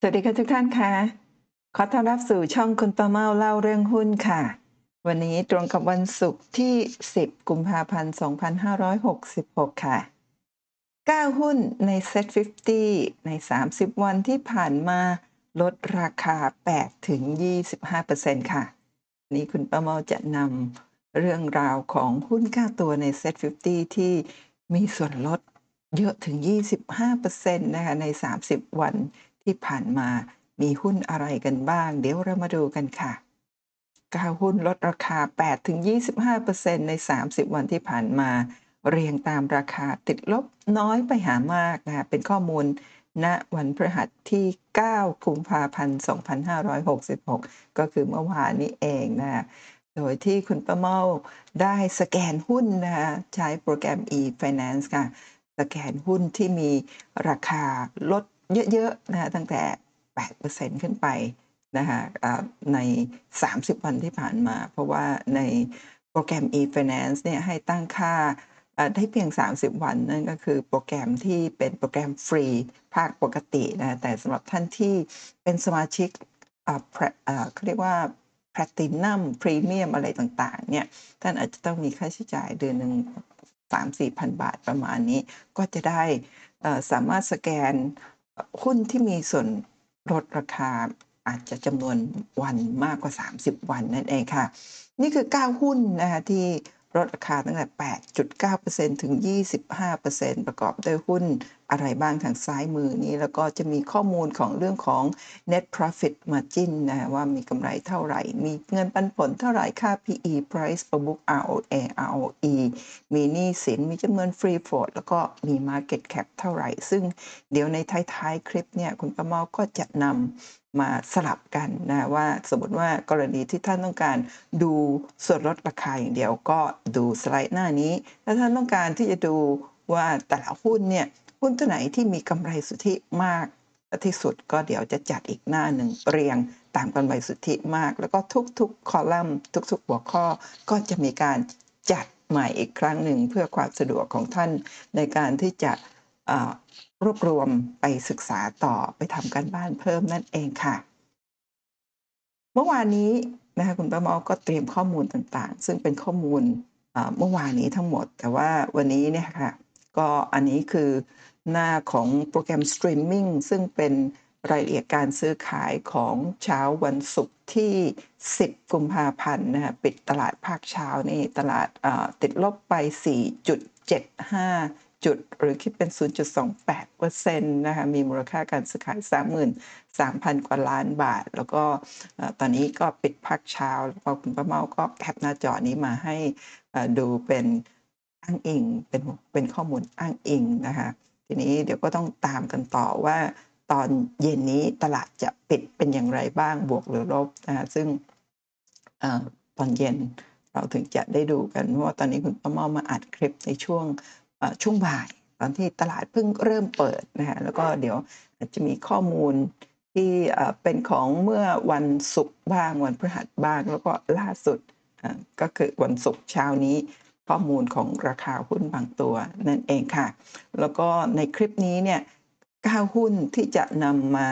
สวัสดีค่ะทุกท่านค่ะขอต้อนรับสู่ช่องคุณประเมาเล่าเรื่องหุ้นค่ะ วันนี้ตรงกับวันศุกร์ที่ 10 กุมภาพันธ์ 2566 ค่ะ 9 หุ้นใน Set 50 ใน 30 วันที่ผ่านมาลดราคา 8 ถึง 25%ค่ะ นี้คุณประเมาจะนำเรื่องราวของหุ้น 9 ตัวใน Set 50 ที่มีส่วนลดเยอะถึง 25%นะคะใน 30 วัน ที่ผ่านมามีหุ้นอะไรกันบ้าง เดี๋ยวเรามาดูกันค่ะกาหุ้นลดราคา 8-25%ใน 30 วันที่ผ่านมา เรียงตามราคาติดลบน้อยไปหามากนะคะเป็นข้อมูลณวันพฤหัสที่ 9 กุมภาพันธ์ 2566 ก็คือเมื่อวานนี้เองนะโดยที่คุณประเมาได้สแกนหุ้นนะคะใช้โปรแกรม e-finance ค่ะ สแกนหุ้นที่มีราคาลด เยอะๆนะตั้งแต่ 8%ขึ้นไปนะคะใน 30 วันที่ผ่านมา เพราะว่าในโปรแกรม e-finance เนี่ยให้ตั้งค่าได้เพียง 30 วันนั่นก็คือโปรแกรมที่เป็นโปรแกรมฟรีภาคปกตินะแต่สำหรับท่านที่เป็นสมาชิกเขาเรียกว่าแพลตินัมพรีเมียมอะไรต่างๆเนี่ยท่านอาจจะต้องมีค่าใช้จ่ายเดือนหนึ่งสามสี่พันบาทประมาณนี้ ก็จะได้สามารถสแกน หุ้นที่มีส่วนลดราคาอาจจะจำนวนวันมากกว่า 30 วันนั่นเองค่ะ นี่คือ 9 หุ้นนะคะที่ ลดราคาตั้งแต่ 8.9%ถึง 25%ประกอบด้วยหุ้นอะไรบ้างทางซ้ายมือนี้ แล้วก็จะมีข้อมูลของเรื่องของ net profit margin นะว่ามีกำไรเท่าไหร่ มีเงินปันผลเท่าไหร่ ค่า PE price per book ROA ROE มีหนี้สิน มีจำนวน free float แล้วก็มี market cap เท่าไหร่ ซึ่งเดี๋ยวในท้ายๆ คลิปเนี่ย คุณประมาก็จะนำ มาสลับกันนะว่าสมมติว่ากรณีที่ท่านต้องการดูส่วนลดราคาอย่างเดียวก็ดูสไลด์หน้านี้ถ้าท่านต้องการที่จะดูว่าแต่ละหุ้นเนี่ยหุ้นตัวไหนที่มีกำไรสุทธิมากที่สุดก็เดี๋ยวจะจัดอีกหน้าหนึ่งเรียงตามกำไรสุทธิมาก แล้วก็ทุกๆ คอลัมน์ทุก ๆ หัวข้อก็จะมีการจัดใหม่อีกครั้งหนึ่งเพื่อความสะดวกของท่านในการที่จะ รวบรวมไปศึกษาต่อไปทำการบ้านเพิ่มนั่นเองค่ะ เมื่อวานนี้นะคะคุณประเมาก็เตรียมข้อมูลต่างๆ ซึ่งเป็นข้อมูลเมื่อวานนี้ทั้งหมด แต่ว่าวันนี้เนี่ยค่ะก็อันนี้คือหน้าของโปรแกรมสตรีมมิ่งซึ่งเป็นรายละเอียดการซื้อขายของเช้าวันศุกร์ที่ 10 กุมภาพันธ์นะฮะปิดตลาดภาคเช้านี่ตลาดติดลบไป 4.75 จุดหรือคิดเป็น 0.28%นะคะมีมูลค่าการซื้อขาย 33,000 กว่าล้านบาท แล้วก็ตอนนี้ก็ปิดภาคเช้า แล้วก็คุณประเมาก็แคปหน้าจอนี้มาให้ดูเป็นอ้างอิงเป็นเป็นข้อมูลอ้างอิงนะคะทีนี้เดี๋ยวก็ต้องตามกันต่อว่า ตอนเย็นนี้ตลาดจะปิดเป็นอย่างไรบ้างบวกหรือลบนะคะซึ่งอตอนเย็นเราถึงจะได้ดูกันเพราะว่าตอนนี้คุณป้าเมามาอัดคลิปในช่วง ช่วงบ่าย ตอนที่ตลาดเพิ่งเริ่มเปิดนะฮะแล้วก็เดี๋ยวจะมีข้อมูลที่เป็นของเมื่อวันศุกร์บ้างวันพฤหัสบ้างแล้วก็ล่าสุดก็คือวันศุกร์เช้านี้ข้อมูลของราคาหุ้นบางตัวนั่นเองค่ะ แล้วก็ในคลิปนี้เนี่ยก้าหุ้นที่จะนำมา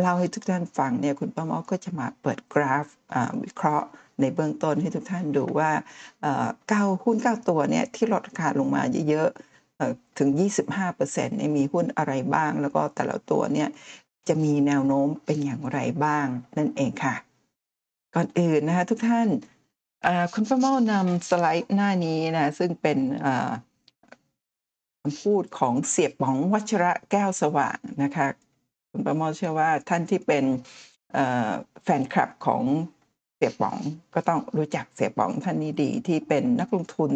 เล่าให้ทุกท่านฟังเนี่ยคุณป้าเมาก็จะมาเปิดกราฟวิเคราะห์ในเบื้องต้นให้ทุกท่านดูว่าเก้าหุ้นเก้าตัวเนี่ยที่ลดราคาลงมาเยอะ ถึง 25%เนี่ยมีหุ้นอะไรบ้าง แล้วก็แต่ละตัวเนี่ยจะมีแนวโน้มเป็นอย่างไรบ้างนั่นเองค่ะ ก่อนอื่นนะคะทุกท่านคุณป้าเมานำสไลด์หน้านี้นะซึ่งเป็นคำพูดของเสียบป๋องวัชระแก้วสว่างนะคะคุณป้าเมาเชื่อว่าท่านที่เป็นแฟนคลับของเสียบป๋องก็ต้องรู้จักเสี่ยป๋องท่านนี้ดีที่เป็นนักลงทุน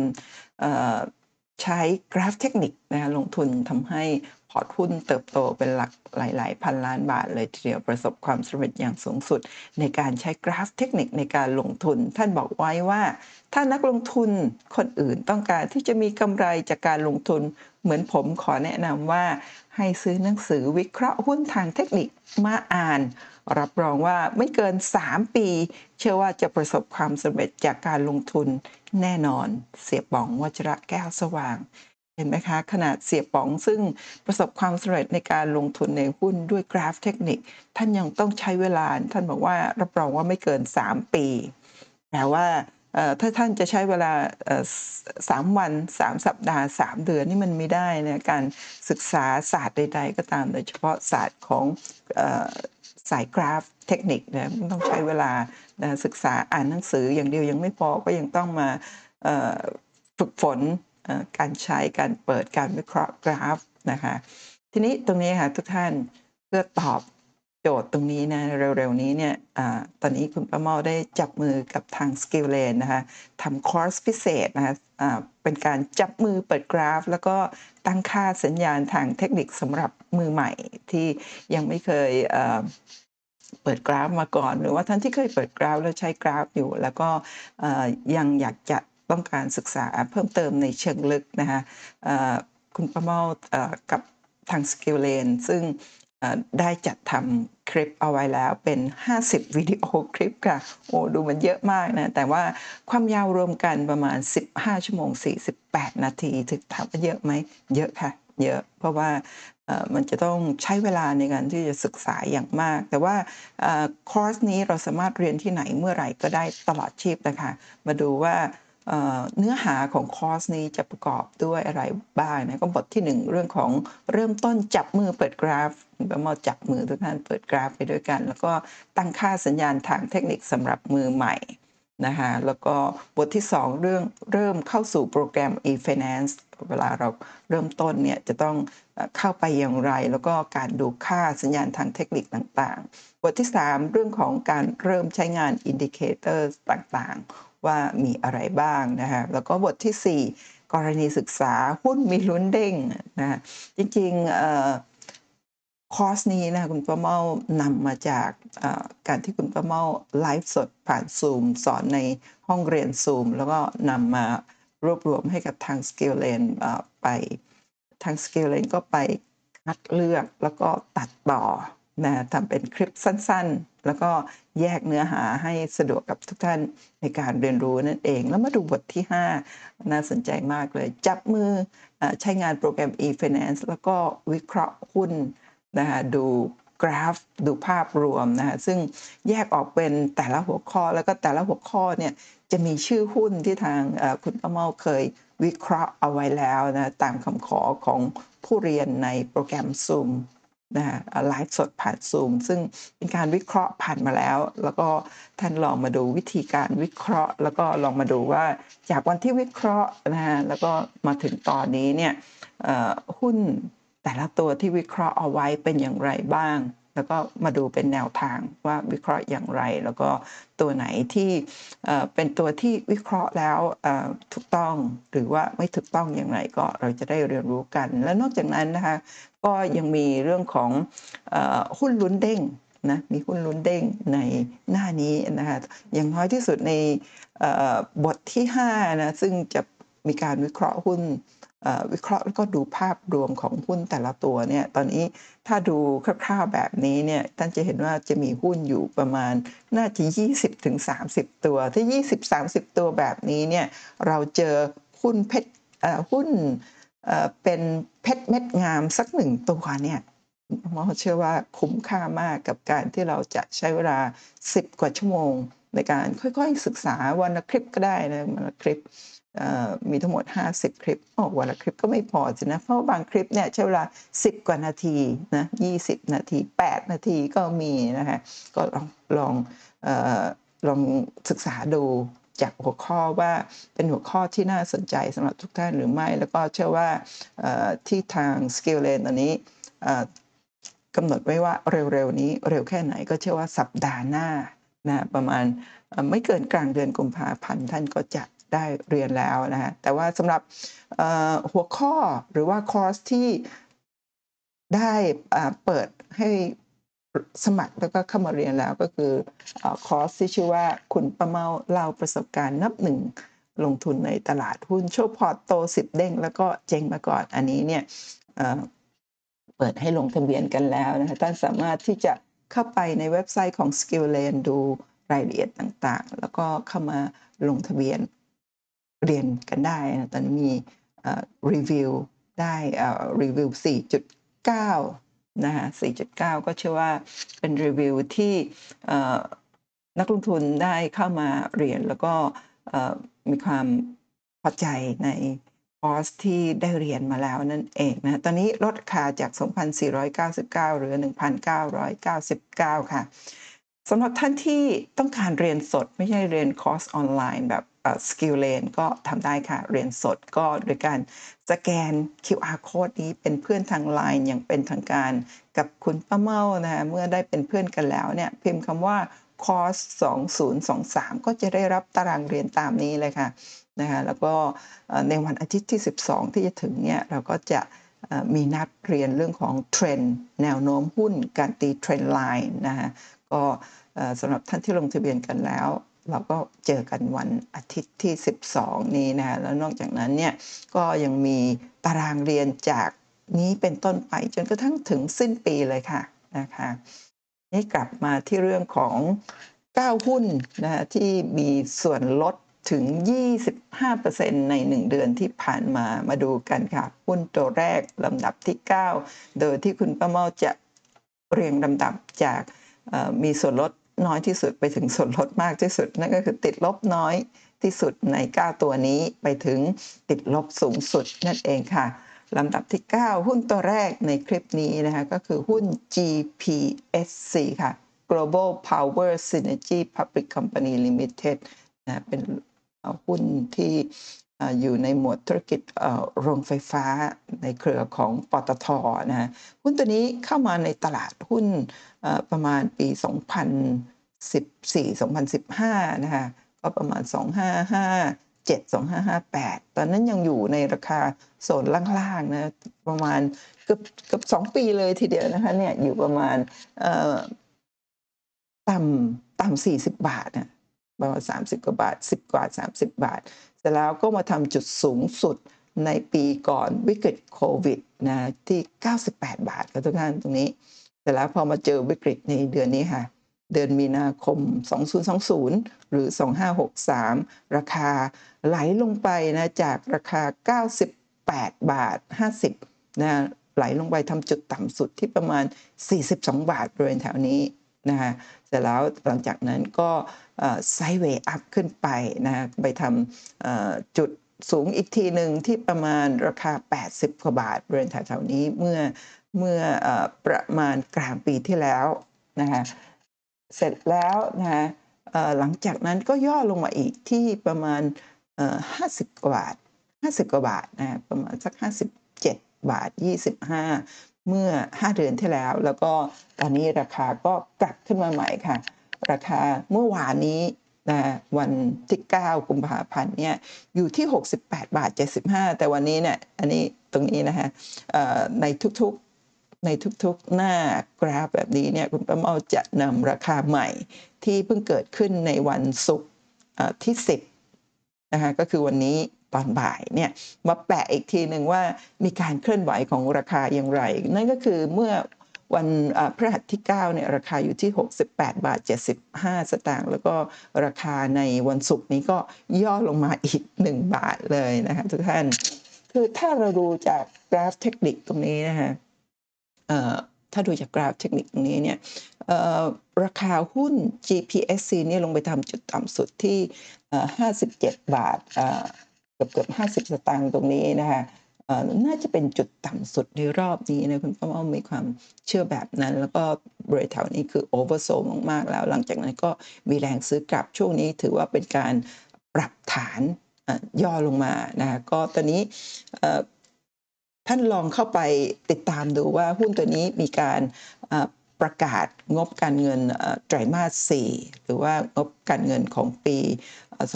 ใช้กราฟเทคนิคนะลงทุนทำให้พอร์ตหุ้นเติบโตเป็นหลักหลาย ๆ พันล้านบาทเลยทีเดียวประสบความสำเร็จอย่างสูงสุด ในการใช้กราฟเทคนิคในการลงทุน ท่านบอกไว้ว่า ถ้านักลงทุนคนอื่นต้องการที่จะมีกำไรจากการลงทุน เหมือนผมขอแนะนำว่า ให้ซื้อหนังสือวิเคราะห์หุ้นทางเทคนิคมาอ่าน รับรองว่าไม่เกิน 3 ปี เชื่อว่าจะประสบความสำเร็จจากการลงทุน แน่นอนเสียบองวัชระแก้วสว่าง เห็นไหมคะ ขนาดเสียป๋องซึ่งประสบความสำเร็จในการลงทุนในหุ้นด้วยกราฟเทคนิค ท่านยังต้องใช้เวลา ท่านบอกว่ารับรองว่าไม่เกิน 3 ปีแต่ว่าถ้าท่านจะใช้เวลาสามวัน3สัปดาห์3เดือนนี่มันไม่ได้นะการศึกษาศาสตร์ใด ๆ ก็ตามโดยเฉพาะศาสตร์ของ สายกราฟเทคนิคนะต้องใช้เวลาศึกษาอ่านหนังสืออย่างเดียวยังไม่พอก็ยังต้องมาฝึกฝนการใช้การเปิดการวิเคราะห์กราฟนะคะทีนี้ตรงนี้ค่ะทุกท่านเพื่อตอบโจทย์ตรงนี้นะเร็วๆนี้เนี่ยอตอนนี้คุณประเมาได้จับมือกับทาง Skill l a n นะคะทำคอร์สพิเศษนะคะะเป็นการจับมือเปิดกราฟ แล้วก็ตั้งค่าสัญญาณทางเทคนิคสำหรับ มือใหม่ที่ยังไม่เคยเปิดกราฟมาก่อน หรือว่าท่านที่เคยเปิดกราฟแล้วใช้กราฟอยู่ แล้วก็ยังอยากจะต้องการศึกษาเพิ่มเติมในเชิงลึกนะคะคุณประเมากับทาง Skill Lane ซึ่งได้จัดทำคลิปเอาไว้แล้วเป็น 50 วิดีโอคลิปค่ะ โอ้ดูมันเยอะมากนะ แต่ว่าความยาวรวมกันประมาณ 15 ชั่วโมง 48 นาที ถึงถามว่าเยอะไหม เยอะค่ะ เยอะ เพราะว่า มันจะต้องใช้เวลาในการที่จะศึกษาอย่างมาก แต่ว่าคอร์สนี้เราสามารถเรียนที่ไหนเมื่อไหร่ก็ได้ตลอดชีพนะคะ มาดูว่าเนื้อหาของคอร์สนี้จะประกอบด้วยอะไรบ้างนะก็บทที่ 1 เรื่องของเริ่มต้นจับมือเปิดกราฟมาจับมือทุกท่านเปิดกราฟไปด้วยกัน แล้วก็ตั้งค่าสัญญาณทางเทคนิคสำหรับมือใหม่นะคะแล้วก็บทที่ 2 เรื่องเริ่มเข้าสู่โปรแกรม e-finance เวลาเราเริ่มต้นเนี่ยจะต้องเข้าไปอย่างไร แล้วก็การดูค่าสัญญาณทางเทคนิคต่างๆ บทที่ 3 เรื่องของการเริ่มใช้งาน indicator ต่างๆ ว่ามีอะไรบ้างนะคะแล้วก็บทที่ 4 กรณีศึกษาหุ้นมีลุ้นเด้งนะจริงๆคอร์สนี้นะคุณป้าเมานำมาจากการที่คุณป้าเมาไลฟ์สดผ่านซูม สอนในห้องเรียนซูม แล้วก็นำมา รวบรวมให้กับทาง Skill Lane ไปทาง Skill Lane ก็ไปคัดเลือกแล้วก็ตัดต่อนะทำเป็นคลิปสั้นๆ แล้วก็แยกเนื้อหาให้สะดวกกับทุกท่านในการเรียนรู้นั่นเอง แล้วมาดูบทที่ 5 น่าสนใจมากเลย จับมือใช้งานโปรแกรม e-finance แล้วก็วิเคราะห์หุ้นนะคะดูกราฟดูภาพรวมนะคะซึ่งแยกออกเป็นแต่ละหัวข้อแล้วก็แต่ละหัวข้อเนี่ย จะมีชื่อหุ้นที่ทางคุณป้าเมาเคยวิเคราะห์เอาไว้แล้วนะตามคำขอของผู้เรียนในโปรแกรม Zoom นะไลฟ์สดผ่านซูมซึ่งเป็นการวิเคราะห์ผ่านมาแล้ว แล้วก็ท่านลองมาดูวิธีการวิเคราะห์ แล้วก็ลองมาดูว่าจากวันที่วิเคราะห์นะฮะแล้วก็มาถึงตอนนี้เนี่ยหุ้นแต่ละตัวที่วิเคราะห์เอาไว้เป็นอย่างไรบ้าง แล้วก็มาดูเป็นแนวทางว่าวิเคราะห์อย่างไร แล้วก็ตัวไหนที่เป็นตัวที่วิเคราะห์แล้วถูกต้องหรือว่าไม่ถูกต้องอย่างไรก็เราจะได้เรียนรู้กัน และนอกจากนั้นนะคะก็ยังมีเรื่องของหุ้นลุ้นเด้งนะมีหุ้นลุ้นเด้งในหน้านี้นะคะอย่างน้อยที่สุดในบทที่5นะซึ่งจะมีการวิเคราะห์หุ้น วิเคราะห์แล้วก็ดูภาพรวมของหุ้นแต่ละตัวเนี่ยตอนนี้ถ้าดูคร่าวๆแบบนี้เนี่ยท่านจะเห็นว่าจะมีหุ้นอยู่ประมาณน่าจะ 20ถึง30 ตัว ถ้า 20 30 ตัวแบบนี้เนี่ยเราเจอหุ้นเพชรหุ้นเป็นเพชรเม็ดงามสักหนึ่งตัวเนี่ยมอเชื่อว่าคุ้มค่ามากกับการที่เราจะใช้เวลา 10 กว่าชั่วโมง ในการค่อยๆศึกษาวันละคลิปก็ได้นะวันละคลิป มีทั้งหมด 50 คลิปโอ้วันละคลิปก็ไม่พอสินะ เพราะบางคลิปเนี่ยใช้เวลา 10 กว่านาทีนะ20 นาที 8 นาทีก็มีนะคะก็ลองลองลองศึกษาดูจากหัวข้อว่าเป็นหัวข้อที่น่าสนใจสำหรับทุกท่านหรือไม่ แล้วก็เชื่อว่าที่ทาง Skill Lane ตอนนี้กำหนดไว้ว่าเร็วๆนี้เร็วแค่ไหนก็เชื่อว่าสัปดาห์หน้านะประมาณไม่เกินกลางเดือนกุมภาพันธ์ท่านก็จะ ได้เรียนแล้วนะฮะแต่ว่าสำหรับหัวข้อหรือว่าคอร์สที่ได้เปิดให้สมัครแล้วก็เข้ามาเรียนแล้วก็คือคอร์สที่ชื่อว่าคุณประเมาเล่าประสบการณ์นับหนึ่งลงทุนในตลาดหุ้นโชว์พอร์ตโตสิบเด้งแล้วก็เจ๊งมาก่อนอันนี้เนี่ยเปิดให้ลงทะเบียนกันแล้วนะคะท่านสามารถที่จะเข้าไปในเว็บไซต์ของ Skill Lane ดูรายละเอียดต่างๆ แล้วก็เข้ามาลงทะเบียน เรียนกันได้นะตอนนี้มีรีวิวได้รีวิว 4.9 นะคะ4.9 ก็เชื่อว่าเป็นรีวิวที่นักลงทุนได้เข้ามาเรียนแล้วก็มีความพอใจในคอร์สที่ได้เรียนมาแล้วนั่นเองนะตอนนี้ลดราคาจาก 2,499 เหลือ 1,999 ค่ะสำหรับท่านที่ต้องการเรียนสดไม่ใช่เรียนคอร์สออนไลน์แบบ SkillLane ก็ทำได้ค่ะ เรียนสดก็โดยการสแกน QR code นี้เป็นเพื่อนทาง Line อย่างเป็นทางการกับคุณป้าเมานะคะเมื่อได้เป็นเพื่อนกันแล้วเนี่ยพิมพ์คำว่าคอร์ส2023 ก็จะได้รับตารางเรียนตามนี้เลยค่ะนะคะแล้วก็ในวันอาทิตย์ที่ 12 ที่จะถึงเนี่ยเราก็จะมีนัดเรียนเรื่องของเทรนด์แนวโน้มหุ้นการตี trend line นะคะก็สำหรับท่านที่ลงทะเบียนกันแล้ว เราก็เจอกันวันอาทิตย์ที่ 12 นี้นะแล้วนอกจากนั้นเนี่ยก็ยังมีตารางเรียนจากนี้เป็นต้นไปจนกระทั่งถึงสิ้นปีเลยค่ะนะคะนี่กลับมาที่เรื่องของ 9 หุ้นนะที่มีส่วนลดถึง 25%ใน 1 เดือนที่ผ่านมามาดูกันค่ะ หุ้นตัวแรกลำดับที่ 9 โดยที่คุณป้าเมาจะเรียงลำดับจากมีส่วนลด น้อยที่สุดไปถึงส่วนลดมากที่สุด นั่นก็คือติดลบน้อยที่สุดใน 9 ตัวนี้ไปถึงติดลบสูงสุดนั่นเองค่ะลำดับที่ 9 หุ้นตัวแรกในคลิปนี้นะคะก็คือหุ้น GPSC ค่ะ Global Power Synergy Public Company Limited นะเป็นหุ้นที่ อยู่ในหมวดธุรกิจโรงไฟฟ้าในเครือของปตทนะฮะหุ้นตัวนี้เข้ามาในตลาดหุ้นประมาณปี 2014-2015 นะคะก็ประมาณ 255 2558 ตอนนั้นยังอยู่ในราคาโซนล่างๆนะประมาณเกือบเกือบสองปีเลยทีเดียวนะคะเนี่ยอยู่ประมาณต่ำต่ำ40 บาทนะประมาณ30 กว่าบาท 10 กว่า 30 บาท เสร็จแล้วก็มาทำจุดสูงสุดในปีก่อนวิกฤตโควิดนะที่ 98 บาทครับทุกท่านตรงนี้เสร็จแล้วพอมาเจอวิกฤตในเดือนนี้ค่ะ เดือนมีนาคม 2020 หรือ 2563 ราคาไหลลงไปนะจากราคา 98 บาท 50 นะไหลลงไปทำจุดต่ำสุดที่ประมาณ 42 บาทบริเวณแถวนี้นะคะเสร็จแล้วหลังจากนั้นก็ ไซเวย์อัพขึ้นไปนะไปทำจุดสูงอีกทีหนึ่งที่ประมาณราคา 80กว่าบาทบริเวณแถวๆนี้เมื่อเมื่อประมาณกลางปีที่แล้วนะคะเสร็จแล้วนะหลังจากนั้นก็ย่อลงมาอีกที่ประมาณ 50 กว่าบาท 50 กว่าบาทนะประมาณสัก 57 บาท 25 เมื่อ 5 เดือนที่แล้ว แล้วก็ตอนนี้ราคาก็กลับขึ้นมาใหม่ค่ะ ราคาเมื่อวานนี้นะวันที่ 9 กุมภาพันธ์เนี่ยอยู่ที่ 68 บาท 75 แต่วันนี้เนี่ยอันนี้ตรงนี้นะฮะในทุกๆในทุกๆหน้ากราฟแบบนี้เนี่ยคุณป้าเมาจะนำราคาใหม่ที่เพิ่งเกิดขึ้นในวันศุกร์ที่ 10นะคะก็คือวันนี้ตอนบ่ายเนี่ยมาแปะอีกทีหนึ่งว่ามีการเคลื่อนไหวของราคาอย่างไร นั่นก็คือเมื่อ วันพฤหัสที่9เนี่ยราคาอยู่ที่ 68 บาท 75 สตางค์แล้วก็ราคาในวันศุกร์นี้ก็ย่อลงมาอีก 1 บาทเลยนะคะทุกท่าน คือถ้าเราดูจากกราฟเทคนิคตรงนี้นะคะถ้าดูจากกราฟเทคนิคตรงนี้เนี่ยราคาหุ้น GPSC เนี่ยลงไปทำจุดต่ำสุดที่ 57 บาทเกือบเกือบ50 สตางค์ตรงนี้นะคะ น่าจะเป็นจุดต่ำสุดในรอบนี้นะคุณป้าว่ามีความเชื่อแบบนั้น แล้วก็บริเวณแถวนี้คือโอเวอร์โซมากๆแล้ว หลังจากนั้นก็มีแรงซื้อกลับช่วงนี้ถือว่าเป็นการปรับฐานย่อลงมานะก็ตอนนี้ท่านลองเข้าไปติดตามดูว่าหุ้นตัวนี้มีการประกาศงบการเงินไตรมาส 4 หรือว่างบการเงินของปี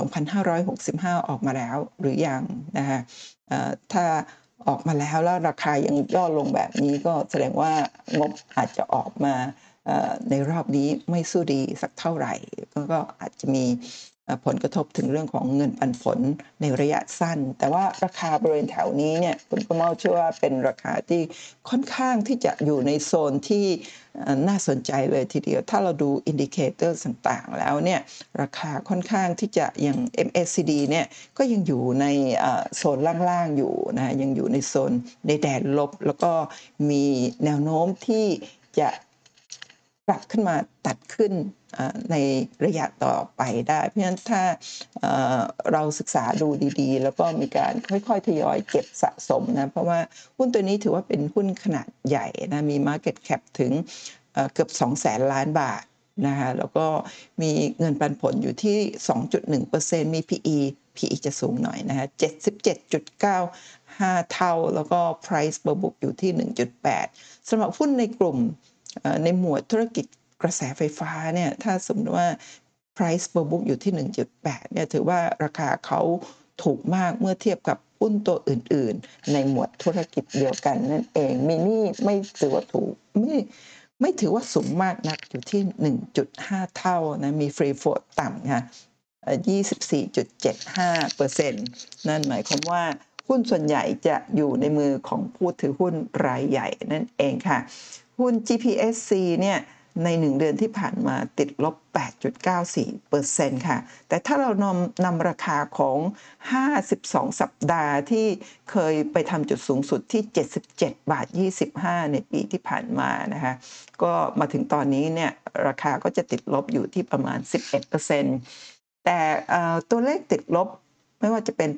2565 ออกมาแล้วหรือยังนะฮะ ถ้าออกมาแล้วแล้วราคายังย่อลงแบบนี้ก็แสดงว่างบอาจจะออกมาในรอบนี้ไม่สู้ดีสักเท่าไหร่ก็อาจจะมี ผลกระทบถึงเรื่องของเงินปันผลในระยะสั้น แต่ว่าราคาบริเวณแถวนี้เนี่ยคุณประเมาเชื่อว่าเป็นราคาที่ค่อนข้างที่จะอยู่ในโซนที่น่าสนใจเลยทีเดียว ถ้าเราดู indicator ต่างๆ แล้วเนี่ยราคาค่อนข้างที่จะอย่าง MACD เนี่ยก็ยังอยู่ในโซนล่างๆอยู่นะยังอยู่ในโซนในแดนลบ แล้วก็มีแนวโน้มที่จะ ปรับขึ้นมาตัดขึ้นในระยะต่อไปได้ เพราะฉะนั้นถ้าเราศึกษาดูดีๆ แล้วก็มีการค่อยๆ ทยอยเก็บสะสมนะ เพราะว่าหุ้นตัวนี้ถือว่าเป็นหุ้นขนาดใหญ่นะ มี Market Cap ถึงเอ่อเกือบ2แสนล้านบาทนะคะแล้วก็มีเงินปันผลอยู่ที่ 2.1%มี PE PE จะสูงหน่อยนะฮะ77.95 เท่า แล้วก็ Price per book อยู่ที่ 1.8สำหรับหุ้นในกลุ่ม ในหมวดธุรกิจกระแสไฟฟ้าเนี่ยถ้าสมมติว่า price per book อยู่ที่ 1.8เนี่ยถือว่าราคาเขาถูกมากเมื่อเทียบกับหุ้นตัวอื่น ๆ ในหมวดธุรกิจเดียวกันนั่นเองมินี่ไม่ถือว่าถูกไม่ไม่ถือว่าสูงมากนักอยู่ที่ 1.5 เท่านะมีฟรีโฟดต่ำค่ะ24.75เปอร์เซ็นต์นั่นหมายความว่าหุ้นส่วนใหญ่จะอยู่ในมือของผู้ถือหุ้นรายใหญ่นั่นเองค่ะ หุ้น GPSC เนี่ยใน 1 เดือนที่ผ่านมาติดลบ 8.94%ค่ะ แต่ถ้าเรานำนำราคาของ 52 สัปดาห์ที่เคยไปทำจุดสูงสุดที่ 77 บาท 25 ในปีที่ผ่านมานะคะ ก็มาถึงตอนนี้เนี่ยราคาก็จะติดลบอยู่ที่ประมาณ 11%แต่เอ่ตัวเลขติดลบ ไม่ว่าจะเป็น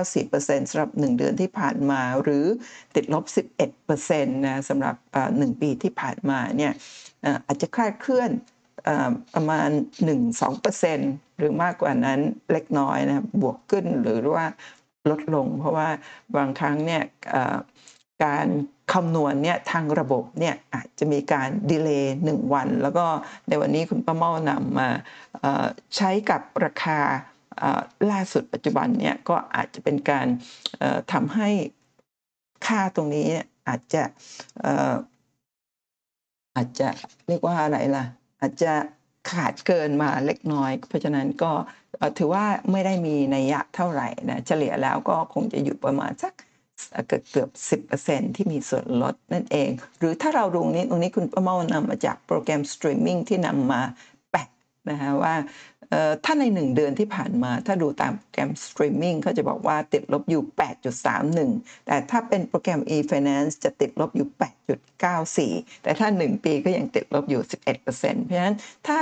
8.94%สำหรับ 1 เดือนที่ผ่านมา หรือติดลบ 11%นะสำหรับเอ่อ1ปีที่ผ่านมาเนี่ยอาจจะคลาดเคลื่อนประมาณ 1-2%หรือมากกว่านั้นเล็กน้อยนะบวกขึ้นหรือว่าลดลง เพราะว่าบางครั้งเนี่ยการคำนวณเนี่ยทางระบบเนี่ยอาจจะมีการดีเลย์หนึ่งวัน แล้วก็ในวันนี้คุณป้าเมานำมาใช้กับราคา ล่าสุดปัจจุบันเนี่ยก็อาจจะเป็นการทำให้ค่าตรงนี้อาจจะอาจจะเรียกว่าอะไรล่ะ อาจจะขาดเกินมาเล็กน้อย เพราะฉะนั้นก็ถือว่าไม่ได้มีนัยยะเท่าไหร่นะเฉลี่ยแล้วก็คงจะอยู่ประมาณสักเกือบเกือบสิบเปอร์เซ็นต์ที่มีส่วนลดนั่นเอง หรือถ้าเราดูนี้ตรงนี้คุณประเมานำมาจากโปรแกรมสตรีมมิ่งที่นำมาแปะนะฮะว่า ถ้าใน 1 เดือนที่ผ่านมา ถ้าดูตามโปรแกรมสตรีมมิ่งเขาจะบอกว่าติดลบอยู่ 8.31 แต่ถ้าเป็นโปรแกรม efinance จะติดลบอยู่ 8.94 แต่ถ้า 1 ปีก็ยังติดลบอยู่ 11%เพราะฉะนั้นถ้า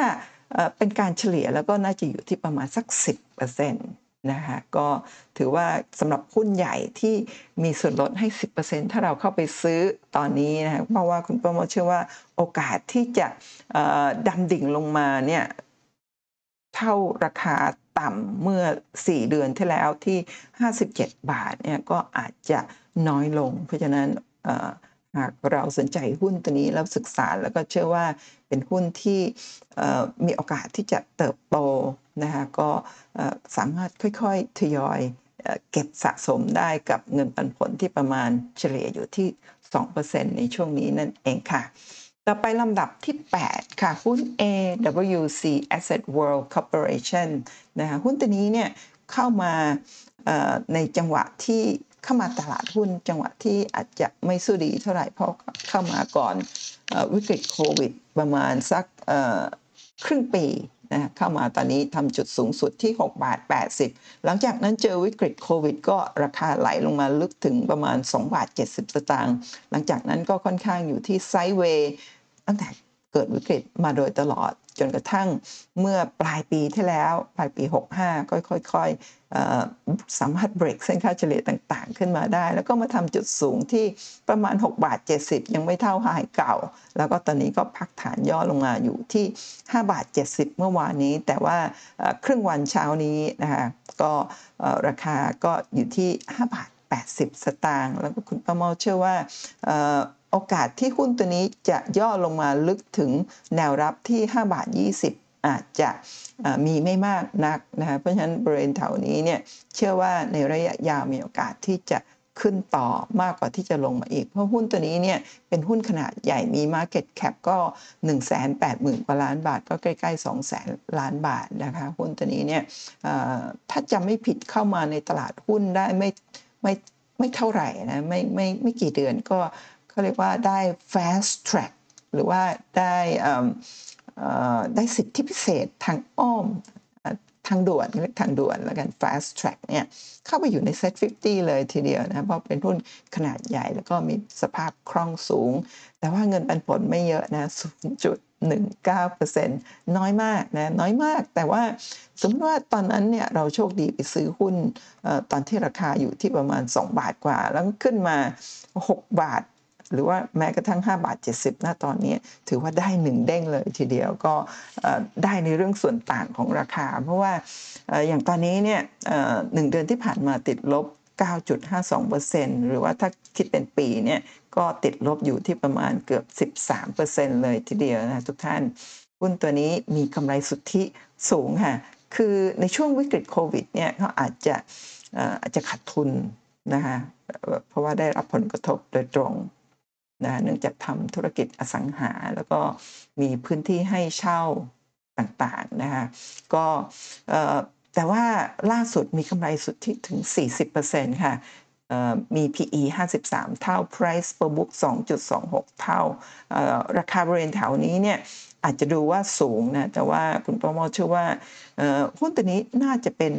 เป็นการเฉลี่ยแล้วก็น่าจะอยู่ที่ประมาณสัก 10%นะคะก็ถือว่าสำหรับหุ้นใหญ่ที่มีส่วนลดให้ 10%ถ้าเราเข้าไปซื้อตอนนี้นะคะเพราะว่าคุณประโมทเชื่อว่าโอกาสที่จะดำดิ่งลงมาเนี่ย เท่าราคาต่ำเมื่อ 4 เดือนที่แล้วที่ 57 บาทเนี่ยก็อาจจะน้อยลง เพราะฉะนั้นหากเราสนใจหุ้นตัวนี้แล้วศึกษาแล้วก็เชื่อว่าเป็นหุ้นที่มีโอกาสที่จะเติบโตนะคะก็สามารถค่อยๆทยอยเอ่อเก็บสะสมได้กับเงินปันผลที่ประมาณเฉลี่ยอยู่ที่ 2%ในช่วงนี้นั่นเองค่ะ ต่อไปลำดับที่ 8 ค่ะ หุ้น AWC Asset World Corporation นะคะหุ้นตัวนี้เนี่ยเข้ามาในจังหวะที่เข้ามาตลาดหุ้น จังหวะที่อาจจะไม่สู้ดีเท่าไหร่เพราะเข้ามาก่อนวิกฤตโควิด ประมาณสักครึ่งปี นะเข้ามาตอนนี้ทำจุดสูงสุดที่ 6 บาท 80 หลังจากนั้นเจอวิกฤตโควิด ก็ราคาไหลลงมาลึกถึงประมาณ 2 บาท 70 สตางค์หลังจากนั้นก็ค่อนข้างอยู่ที่ไซด์เวย์ตั้งแต่ เกิดวิกฤตมาโดยตลอด จนกระทั่งเมื่อปลายปีที่แล้ว ปลายปี 65 ก็ค่อยๆสามารถเบรกเส้นค่าเฉลี่ยต่างๆ ขึ้นมาได้ แล้วก็มาทำจุดสูงที่ประมาณ 6 บาท 70 ยังไม่เท่าไฮเก่า แล้วก็ตอนนี้ก็พักฐานย่อลงมาอยู่ที่ 5 บาท 70 เมื่อวานนี้ แต่ว่าเครึ่งวันเช้านี้นะคะก็ราคาก็อยู่ที่ 5 บาท 80 สตางค์แล้วก็คุณประเมาเชื่อว่า โอกาสที่หุ้นตัวนี้จะย่อลงมาลึกถึงแนวรับที่ 5 บาท 20 อาจจะมีไม่มากนักนะคะเพราะฉะนั้นบริเวณแถวนี้เนี่ยเชื่อว่าในระยะยาวมีโอกาสที่จะขึ้นต่อมากกว่าที่จะลงมาอีก เพราะหุ้นตัวนี้เนี่ยเป็นหุ้นขนาดใหญ่มี Market Cap ก็ 180,000กว่าล้านบาท ก็ใกล้ๆ 200,000ล้านบาทนะคะหุ้นตัวนี้เนี่ยถ้าจำไม่ผิดเข้ามาในตลาดหุ้นได้ไม่ไม่ไม่เท่าไหร่นะไม่ไม่ไม่กี่เดือนก็ เขาเรียกว่าได้ fast track หรือว่าได้ได้สิทธิพิเศษทางอ้อมทางด่วนเรียกทางด่วนแล้วกัน fast track เนี่ยเข้าไปอยู่ใน set 50 เลยทีเดียวนะเพราะเป็นหุ้นขนาดใหญ่แล้วก็มีสภาพคล่องสูง แต่ว่าเงินปันผลไม่เยอะนะ 0.19%น้อยมากนะน้อยมาก แต่ว่าสมมติว่าตอนนั้นเนี่ยเราโชคดีไปซื้อหุ้นตอนที่ราคาอยู่ที่ประมาณ 2 บาทกว่า แล้วขึ้นมา 6 บาท หรือว่าแม้กระทั่ง 5 บาท 70นะตอนนี้ถือว่าได้หนึ่งเด้งเลยทีเดียวก็ได้ในเรื่องส่วนต่างของราคา เพราะว่าอย่างตอนนี้เนี่ยหนึ่งเดือนที่ผ่านมาติดลบ 9.52%หรือว่าถ้าคิดเป็นปีเนี่ยก็ติดลบอยู่ที่ประมาณเกือบ 13%เลยทีเดียวนะทุกท่านหุ้นตัวนี้มีกำไรสุทธิสูงค่ะคือในช่วงวิกฤตโควิดเนี่ยเขาอาจจะอาจจะขาดทุนนะคะเพราะว่าได้รับผลกระทบโดยตรง นะเนื่องจากทำธุรกิจอสังหา แล้วก็มีพื้นที่ให้เช่าต่างๆนะคะก็แต่ว่าล่าสุดมีกำไรสุทธิถึง 40%ค่ะมี PE 53 เท่า Price per book 2.26 เท่า ราคาบริเวณแถวนี้เนี่ยอาจจะดูว่าสูงนะ แต่ว่าคุณประมอเชื่อว่าหุ้นตัวนี้น่าจะเป็น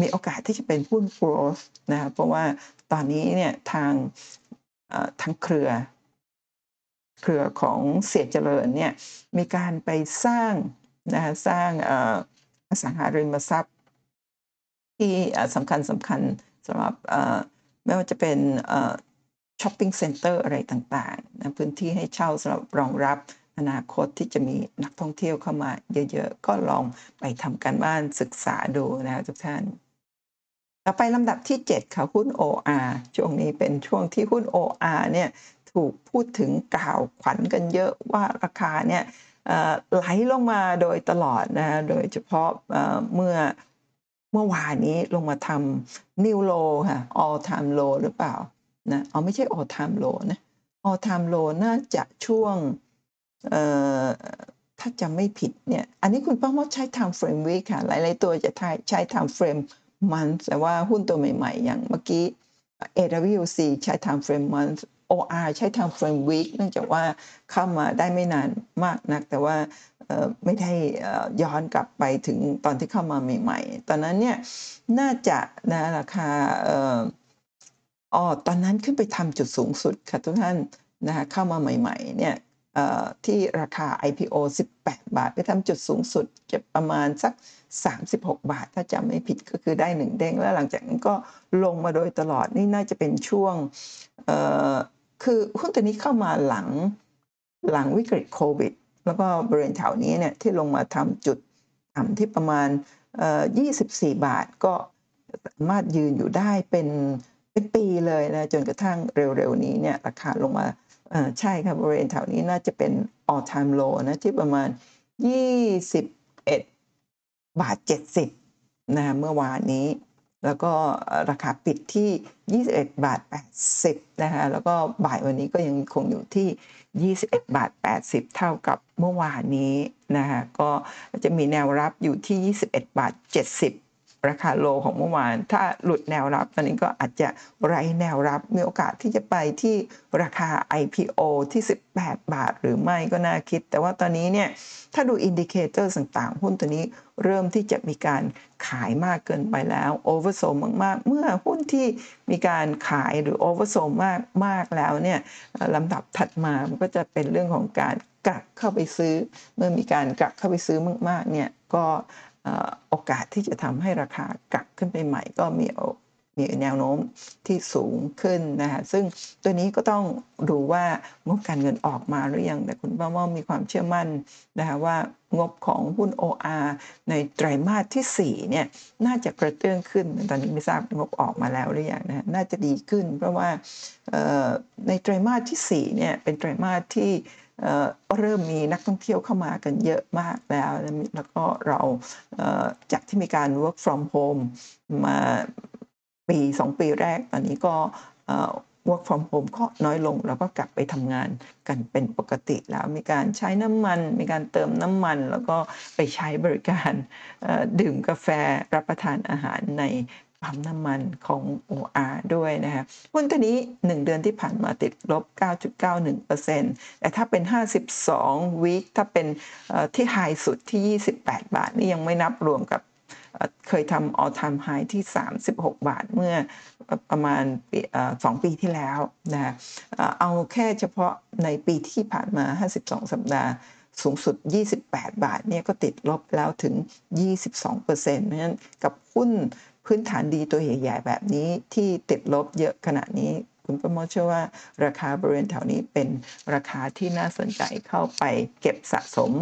มีโอกาสที่จะเป็นหุ้น growth นะเพราะว่าตอนนี้เนี่ยทาง ทั้งเครือ เครือของเสี่ยเจริญเนี่ยมีการไปสร้างนะสร้างอสังหาริมทรัพย์ ที่สำคัญสำคัญสำหรับไม่ว่าจะเป็น shopping center อะไรต่างๆนะพื้นที่ให้เช่าสำหรับรองรับอนาคตที่จะมีนักท่องเที่ยวเข้ามาเยอะๆ ก็ลองไปทำการบ้านศึกษาดูนะทุกท่าน ต่อไปลำดับที่ 7 ค่ะหุ้น OR ช่วงนี้เป็นช่วงที่หุ้น OR เนี่ยถูกพูดถึงกล่าวขวัญกันเยอะว่าราคาเนี่ยไหลลงมาโดยตลอดนะโดยเฉพาะเมื่อเมื่อวานนี้ลงมาทำ new low ค่ะ all time low หรือเปล่านะเอาไม่ใช่ all time low นะ all time low น่าจะช่วงถ้าจะไม่ผิดเนี่ย อันนี้คุณป้ามดใช้ time frame week ค่ะ หลาย ๆ ตัวจะใช้ time frame มันแต่ว่าหุ้นตัวใหม่ๆ อย่างเมื่อกี้ AWC ใช้ time frame month OR ใช้ time frame week เนื่องจากว่าเข้ามาได้ไม่นานมากนัก แต่ว่าไม่ได้ย้อนกลับไปถึงตอนที่เข้ามาใหม่ๆ ตอนนั้นเนี่ยน่าจะนะราคาอ๋อตอนนั้นขึ้นไปทำจุดสูงสุดค่ะทุกท่านนะคะเข้ามาใหม่ๆเนี่ยที่ราคา IPO 18 บาท ไปทำจุดสูงสุดจะประมาณสัก 36 บาท ถ้าจำไม่ผิดก็คือได้หนึ่งเด้ง แล้วหลังจากนั้นก็ลงมาโดยตลอดนี่น่าจะเป็นช่วงคือหุ้นตัวนี้เข้ามาหลังหลังวิกฤตโควิด แล้วก็บริเวณแถวนี้เนี่ยที่ลงมาทำจุดต่ำที่ประมาณ 24 บาทก็สามารถยืนอยู่ได้เป็นเป็นปีเลยนะจนกระทั่งเร็วๆนี้เนี่ยราคาลงมาใช่ครับบริเวณแถวนี้น่าจะเป็น all time low นะที่ประมาณ 21 บาท 70นะเมื่อวานนี้ แล้วก็ราคาปิดที่ 21 บาท 80นะคะแล้วก็บ่ายวันนี้ก็ยังคงอยู่ที่ 21 บาท 80 เท่ากับเมื่อวานนี้นะคะก็จะมีแนวรับอยู่ที่ 21 บาท 70 ราคาโลของเมื่อวาน ถ้าหลุดแนวรับ ตอนนี้ก็อาจจะไร้แนวรับมีโอกาสที่จะไปที่ราคา IPO ที่ 18 บาทหรือไม่ก็น่าคิด แต่ว่าตอนนี้เนี่ยถ้าดู indicator ต่างๆ หุ้นตัวนี้เริ่มที่จะมีการขายมากเกินไปแล้ว oversold มากๆ เมื่อหุ้นที่มีการขายหรือ oversold มากมากแล้วเนี่ยลำดับถัดมามันก็จะเป็นเรื่องของการกลับเข้าไปซื้อ เมื่อมีการกลับเข้าไปซื้อมากๆเนี่ยก็ โอกาสที่จะทำให้ราคากลับขึ้นไปใหม่ก็มีมีแนวโน้มที่สูงขึ้นนะคะซึ่งตัวนี้ก็ต้องดูว่างบการเงินออกมาหรือยังแต่คุณป้าม่อมีความเชื่อมั่นนะคะว่างบของหุ้น OR ในไตรมาสที่4เนี่ยน่าจะกระเตื้องขึ้น ตอนนี้ไม่ทราบงบออกมาแล้วหรือยังนะน่าจะดีขึ้น เพราะว่าในไตรมาสที่4เนี่ยเป็นไตรมาสที่ เริ่มมีนักท่องเที่ยวเข้ามากันเยอะมากแล้ว แล้วก็เราจากที่มีการ work from home มาปี 2 ปีแรก ตอนนี้ก็ work from home ก็น้อยลง แล้วก็กลับไปทำงานกันเป็นปกติแล้วมีการใช้น้ำมัน มีการเติมน้ำมัน แล้วก็ไปใช้บริการดื่มกาแฟรับประทานอาหารใน ปั๊มน้ำมันของ OR ด้วยนะคะหุ้นตัวนี้ 1 เดือนที่ผ่านมาติดลบ 9.91%แต่ถ้าเป็น 52 วีคถ้าเป็นเอ่อที่ไฮสุดที่ 28 บาท นี่ยังไม่นับรวมกับเคยทำ all time high ที่ 36 บาทเมื่อประมาณสองปีที่แล้วนะเอาแค่เฉพาะในปีที่ผ่านมา 52 สัปดาห์สูงสุด 28 บาทเนี่ยก็ติดลบแล้วถึง 22%เพราะฉะนั้นกับหุ้น พื้นฐานดีตัวใหญ่ๆแบบนี้ที่ติดลบเยอะขนาดนี้ คุณประโมทเชื่อว่าราคาบริเวณแถวนี้เป็นราคาที่น่าสนใจเข้าไปเก็บสะสม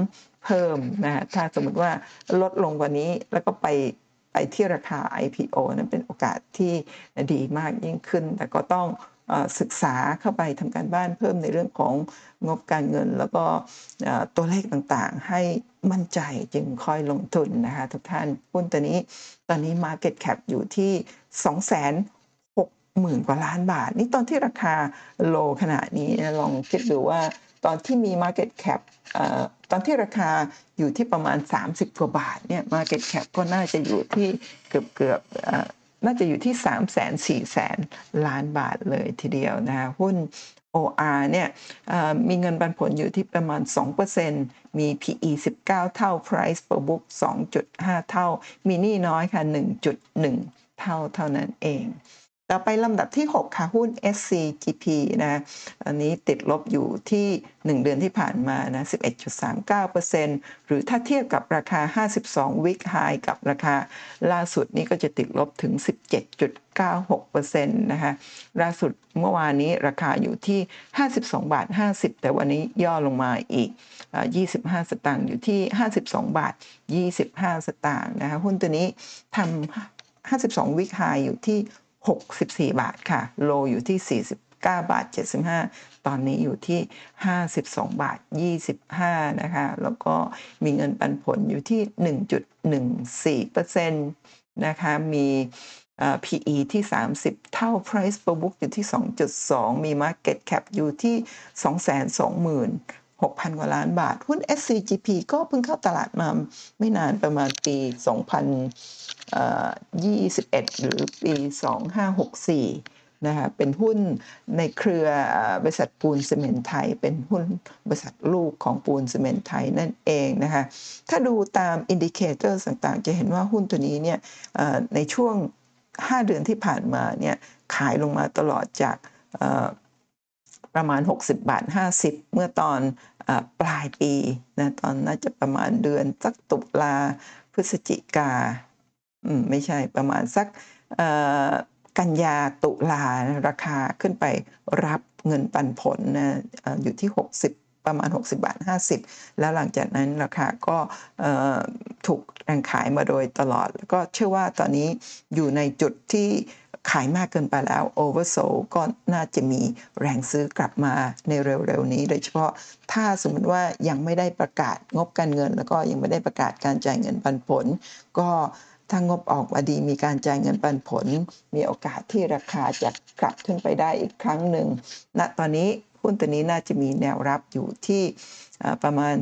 เพิ่มนะฮะถ้าสมมติว่าลดลงกว่านี้แล้วก็ไปไปที่ราคา IPO นั้นเป็นโอกาสที่ดีมากยิ่งขึ้น แต่ก็ต้อง ศึกษาเข้าไปทำการบ้านเพิ่มในเรื่องของงบการเงิน แล้วก็ตัวเลขต่างๆ ให้มั่นใจจึงค่อยลงทุนนะคะทุกท่านหุ้นตัวนี้ตอนนี้ Market Cap อยู่ที่ 2 6 0 0 0 0กว่าล้านบาท นี่ตอนที่ราคาโลขนาดนี้ลองคิดดูว่าตอนที่มี Market Cap ตอนที่ราคาอยู่ที่ประมาณ 30 กว่าบาทเนี่ย Market Cap ก็น่าจะอยู่ที่เกือบเกือบๆ น่าจะอยู่ที่ 3 4 0 0 0 0 ล้านบาทเลยทีเดียวนะหุ้น OR เนี่ยมีเงินปันผลอยู่ที่ประมาณ 2%มี PE 19 เท่า Price per book 2.5 เท่า มีนี่น้อยค่ะ 1.1 เท่าเท่านั้นเอง ต่อไปลำดับที่ 6 ค่ะหุ้น SCGP นะอันนี้ติดลบอยู่ที่ 1 เดือนที่ผ่านมานะ 11.39%หรือถ้าเทียบกับราคา 52 วิกไฮกับราคาล่าสุดนี้ก็จะติดลบถึง 17.96%นะคะล่าสุดเมื่อวานนี้ราคาอยู่ที่ 52 บาท 50 แต่วันนี้ย่อลงมาอีกเอ่อ25 สตางค์อยู่ที่ 52 บาท 25 สตางค์นะคะหุ้นตัวนี้ทำ52 วิกไฮอยู่ที่ 64 บาทค่ะ โลอยู่ที่ 49 บาท 75 ตอนนี้อยู่ที่ 52 บาท 25 นะคะ แล้วก็มีเงินปันผลอยู่ที่ 1.14%นะคะ มี PE ที่ 30 เท่า Price per book อยู่ที่ 2.2 มี Market Cap อยู่ที่ 220,000 6,000 กว่าล้านบาท หุ้น SCGP ก็เพิ่งเข้าตลาดมาไม่นานประมาณปี 21 หรือปี 2564 นะคะ เป็นหุ้นในเครือบริษัทปูนซีเมนต์ไทย เป็นหุ้นบริษัทลูกของปูนซีเมนต์ไทยนั่นเองนะคะ ถ้าดูตาม indicator ต่างๆ จะเห็นว่าหุ้นตัวนี้เนี่ยในช่วง 5 เดือนที่ผ่านมาเนี่ยขายลงมาตลอดจากประมาณ 60 บาท 50 เมื่อตอนอปลายปีนะตอนน่าจะประมาณเดือนสักตุลาพฤศจิกา อืมไม่ใช่ประมาณสักกันยาตุลาราคาขึ้นไปรับเงินปันผลนะอยู่ที่ 60 ประมาณ 60 บาท 50 แล้วหลังจากนั้นราคาก็ถูกแรงขายมาโดยตลอด แล้วก็เชื่อว่าตอนนี้อยู่ในจุดที่ขายมากเกินไปแล้ว oversold ก็น่าจะมีแรงซื้อกลับมาในเร็วๆนี้ โดยเฉพาะถ้าสมมติว่ายังไม่ได้ประกาศงบการเงิน แล้วก็ยังไม่ได้ประกาศการจ่ายเงินปันผล ก็ ถ้างบออกมาดีมีการจ่ายเงินปันผล มีโอกาสที่ราคาจะกลับขึ้นไปได้อีกครั้งหนึ่งณตอนนี้หุ้นตัวนี้น่าจะมีแนวรับอยู่ที่ประมาณ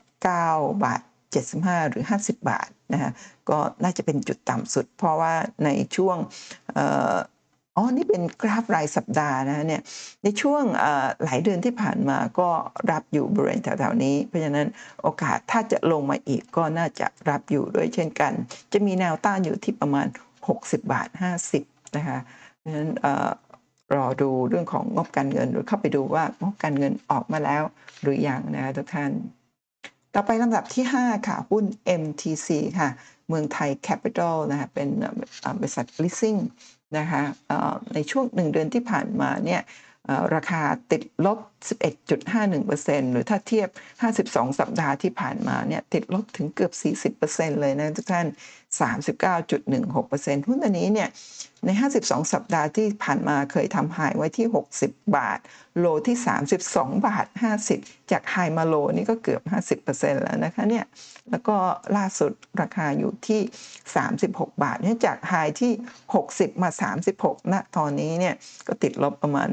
49 บาท 75 หรือ 50 บาทนะฮะก็น่าจะเป็นจุดต่ำสุด เพราะว่าในช่วง อ๋อ นี่เป็นกราฟรายสัปดาห์นะเนี่ย ในช่วงหลายเดือนที่ผ่านมาก็รับอยู่บริเวณแถวๆนี้ เพราะฉะนั้นโอกาสถ้าจะลงมาอีกก็น่าจะรับอยู่ด้วยเช่นกัน จะมีแนวต้านอยู่ที่ประมาณ 60 บาท 50 นะคะ เพราะฉะนั้นอรอดูเรื่องของงบการเงินหรือเข้าไปดูว่างบการเงินออกมาแล้ว หรือยังนะคะทุกท่าน ต่อไปลำดับที่ 5 ค่ะ หุ้น MTC ค่ะ เมืองไทย Capital นะคะเป็นบริษัท leasing นะคะเอ่อในช่วง1เดือนที่ผ่านมาเนี่ยราคาติดลบ 11.51%หรือถ้าเทียบ 52 สัปดาห์ที่ผ่านมาเนี่ยติดลบถึงเกือบ 40%เลยนะทุกท่าน 39.16%หุ้นตัวนี้เนี่ยใน 52 สัปดาห์ที่ผ่านมาเคยทำไฮไว้ที่ 60 บาท โลที่ 32 บาท 50 จากไฮมาโลนี่ก็เกือบ 50%แล้วนะคะเนี่ยแล้วก็ล่าสุดราคาอยู่ที่ 36 บาทเนี่ยจากไฮที่ 60 มา 36ณตอนนี้เนี่ยก็ติดลบประมาณ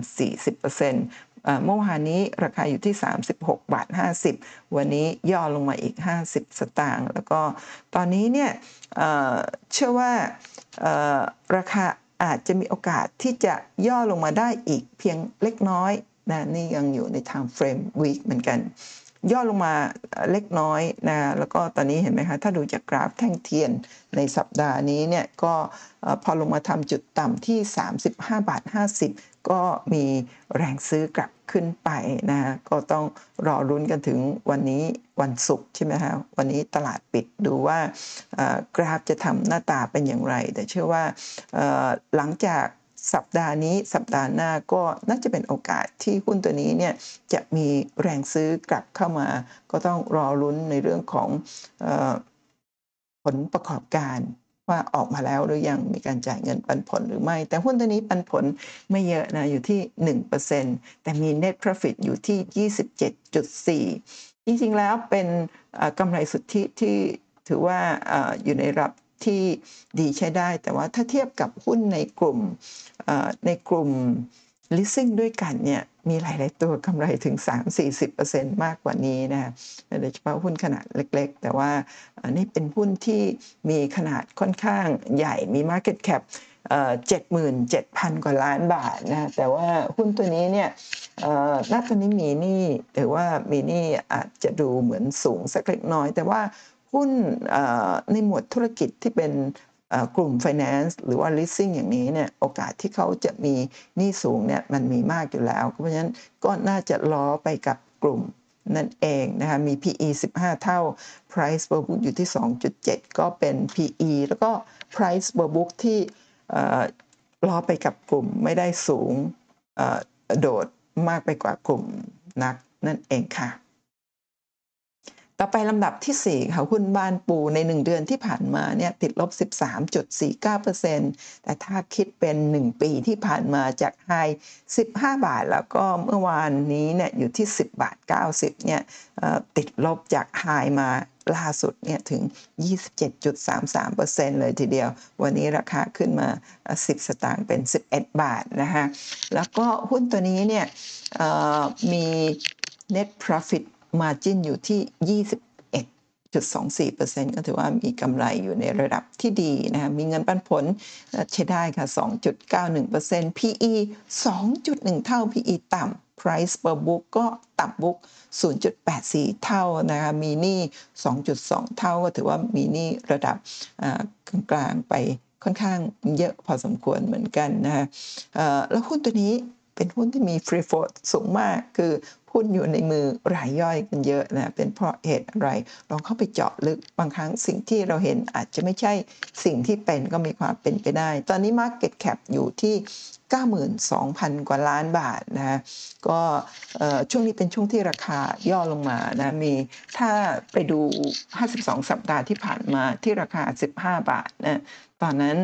40% เมื่อวานนี้ราคาอยู่ที่ 36 บาท 50 วันนี้ย่อลงมาอีก 50 สตางค์แล้วก็ตอนนี้เนี่ยเชื่อว่าราคาอาจจะมีโอกาสที่จะย่อลงมาได้อีกเพียงเล็กน้อยนะนี่ยังอยู่ใน time frame week เหมือนกัน ย่อลงมาเล็กน้อยนะแล้วก็ตอนนี้เห็นไหมคะถ้าดูจากกราฟแท่งเทียนในสัปดาห์นี้เนี่ยก็พอลงมาทำจุดต่ำที่ 35 บาท 50 ก็มีแรงซื้อกลับขึ้นไปนะก็ต้องรอรุ้นกันถึงวันนี้วันศุกร์ใช่ไหมคะวันนี้ตลาดปิดดูว่ากราฟจะทำหน้าตาเป็นอย่างไร แต่เชื่อว่าหลังจาก สัปดาห์นี้สัปดาห์หน้าก็น่าจะเป็นโอกาสที่หุ้นตัวนี้เนี่ยจะมีแรงซื้อกลับเข้ามา ก็ต้องรอรุ้นในเรื่องของผลประกอบการว่าออกมาแล้วหรือยังมีการจ่ายเงินปันผลหรือไม่ แต่หุ้นตัวนี้ปันผลไม่เยอะนะอยู่ที่ 1%แต่มี net profit อยู่ที่ 27.4 จริงๆแล้วเป็นกำไรสุทธิที่ถือว่าอยู่ในระดับที่ดีใช้ได้ แต่ว่าถ้าเทียบกับหุ้นในกลุ่ม ในกลุ่ม leasing ด้วยกันเนี่ยมีหลาย ๆ ตัวกำไรถึง 3-40%มากกว่านี้นะโดยเฉพาะหุ้นขนาดเล็ก ๆ แต่ว่าอันนี้เป็นหุ้นที่มีขนาดค่อนข้างใหญ่มี Market Cap 77,000กว่าล้านบาทนะแต่ว่าหุ้นตัวนี้เนี่ยณตอนนี้มีนี้หรือว่ามีนี้อาจจะดูเหมือนสูงสักเล็กน้อย แต่ว่าหุ้นในหมวดธุรกิจที่เป็น กลุ่ม finance หรือว่า leasing อย่างนี้เนี่ยโอกาสที่เขาจะมีหนี้สูงเนี่ยมันมีมากอยู่แล้ว เพราะฉะนั้นก็น่าจะล้อไปกับกลุ่มนั่นเองนะคะมี PE 15 เท่า price per book อยู่ที่ 2.7 ก็เป็น PE แล้วก็ price per book ที่ล้อไปกับกลุ่มไม่ได้สูงโดดมากไปกว่ากลุ่มนักนั่นเองค่ะ ต่อไปลำดับที่ 4 ค่ะหุ้นบ้านปูใน 1 เดือนที่ผ่านมาเนี่ยติดลบ 13.49%แต่ถ้าคิดเป็น 1 ปีที่ผ่านมาจากไฮ15 บาท แล้วก็เมื่อวานนี้เนี่ยอยู่ที่ 10 บาท 90เนี่ยติดลบจากไฮมาล่าสุดเนี่ยถึง 27.33%เลยทีเดียว วันนี้ราคาขึ้นมา 10 สตางค์เป็น 11 บาทนะคะแล้วก็หุ้นตัวนี้เนี่ยมี net profit margin อยู่ที่ 21.24%ก็ถือว่ามีกำไรอยู่ในระดับที่ดีนะคะมีเงินปันผลใช้ได้ค่ะ 2.91% PE 2.1 เท่า PE ต่ำ Price per book ก็ต่ำ book 0.84 เท่านะคะมีนี้2.2 เท่าก็ถือว่ามีนี้ระดับกลางๆไปค่อนข้างเยอะพอสมควรเหมือนกันนะคะแล้วหุ้นตัวนี้ เป็นหุ้นที่มีฟรีโฟลสูงมาก คือหุ้นอยู่ในมือรายย่อยกันเยอะนะเป็นเพราะเหตุอะไร ลองเข้าไปเจาะลึกบางครั้งสิ่งที่เราเห็นอาจจะไม่ใช่สิ่งที่เป็นก็มีความเป็นไปได้ ตอนนี้ Market Cap อยู่ที่92,000 กว่าล้านบาทนะก็ช่วงนี้เป็นช่วงที่ราคาย่อลงมานะมีถ้าไปดู 52 สัปดาห์ที่ผ่านมาที่ราคา 15 บาทนะตอนนั้น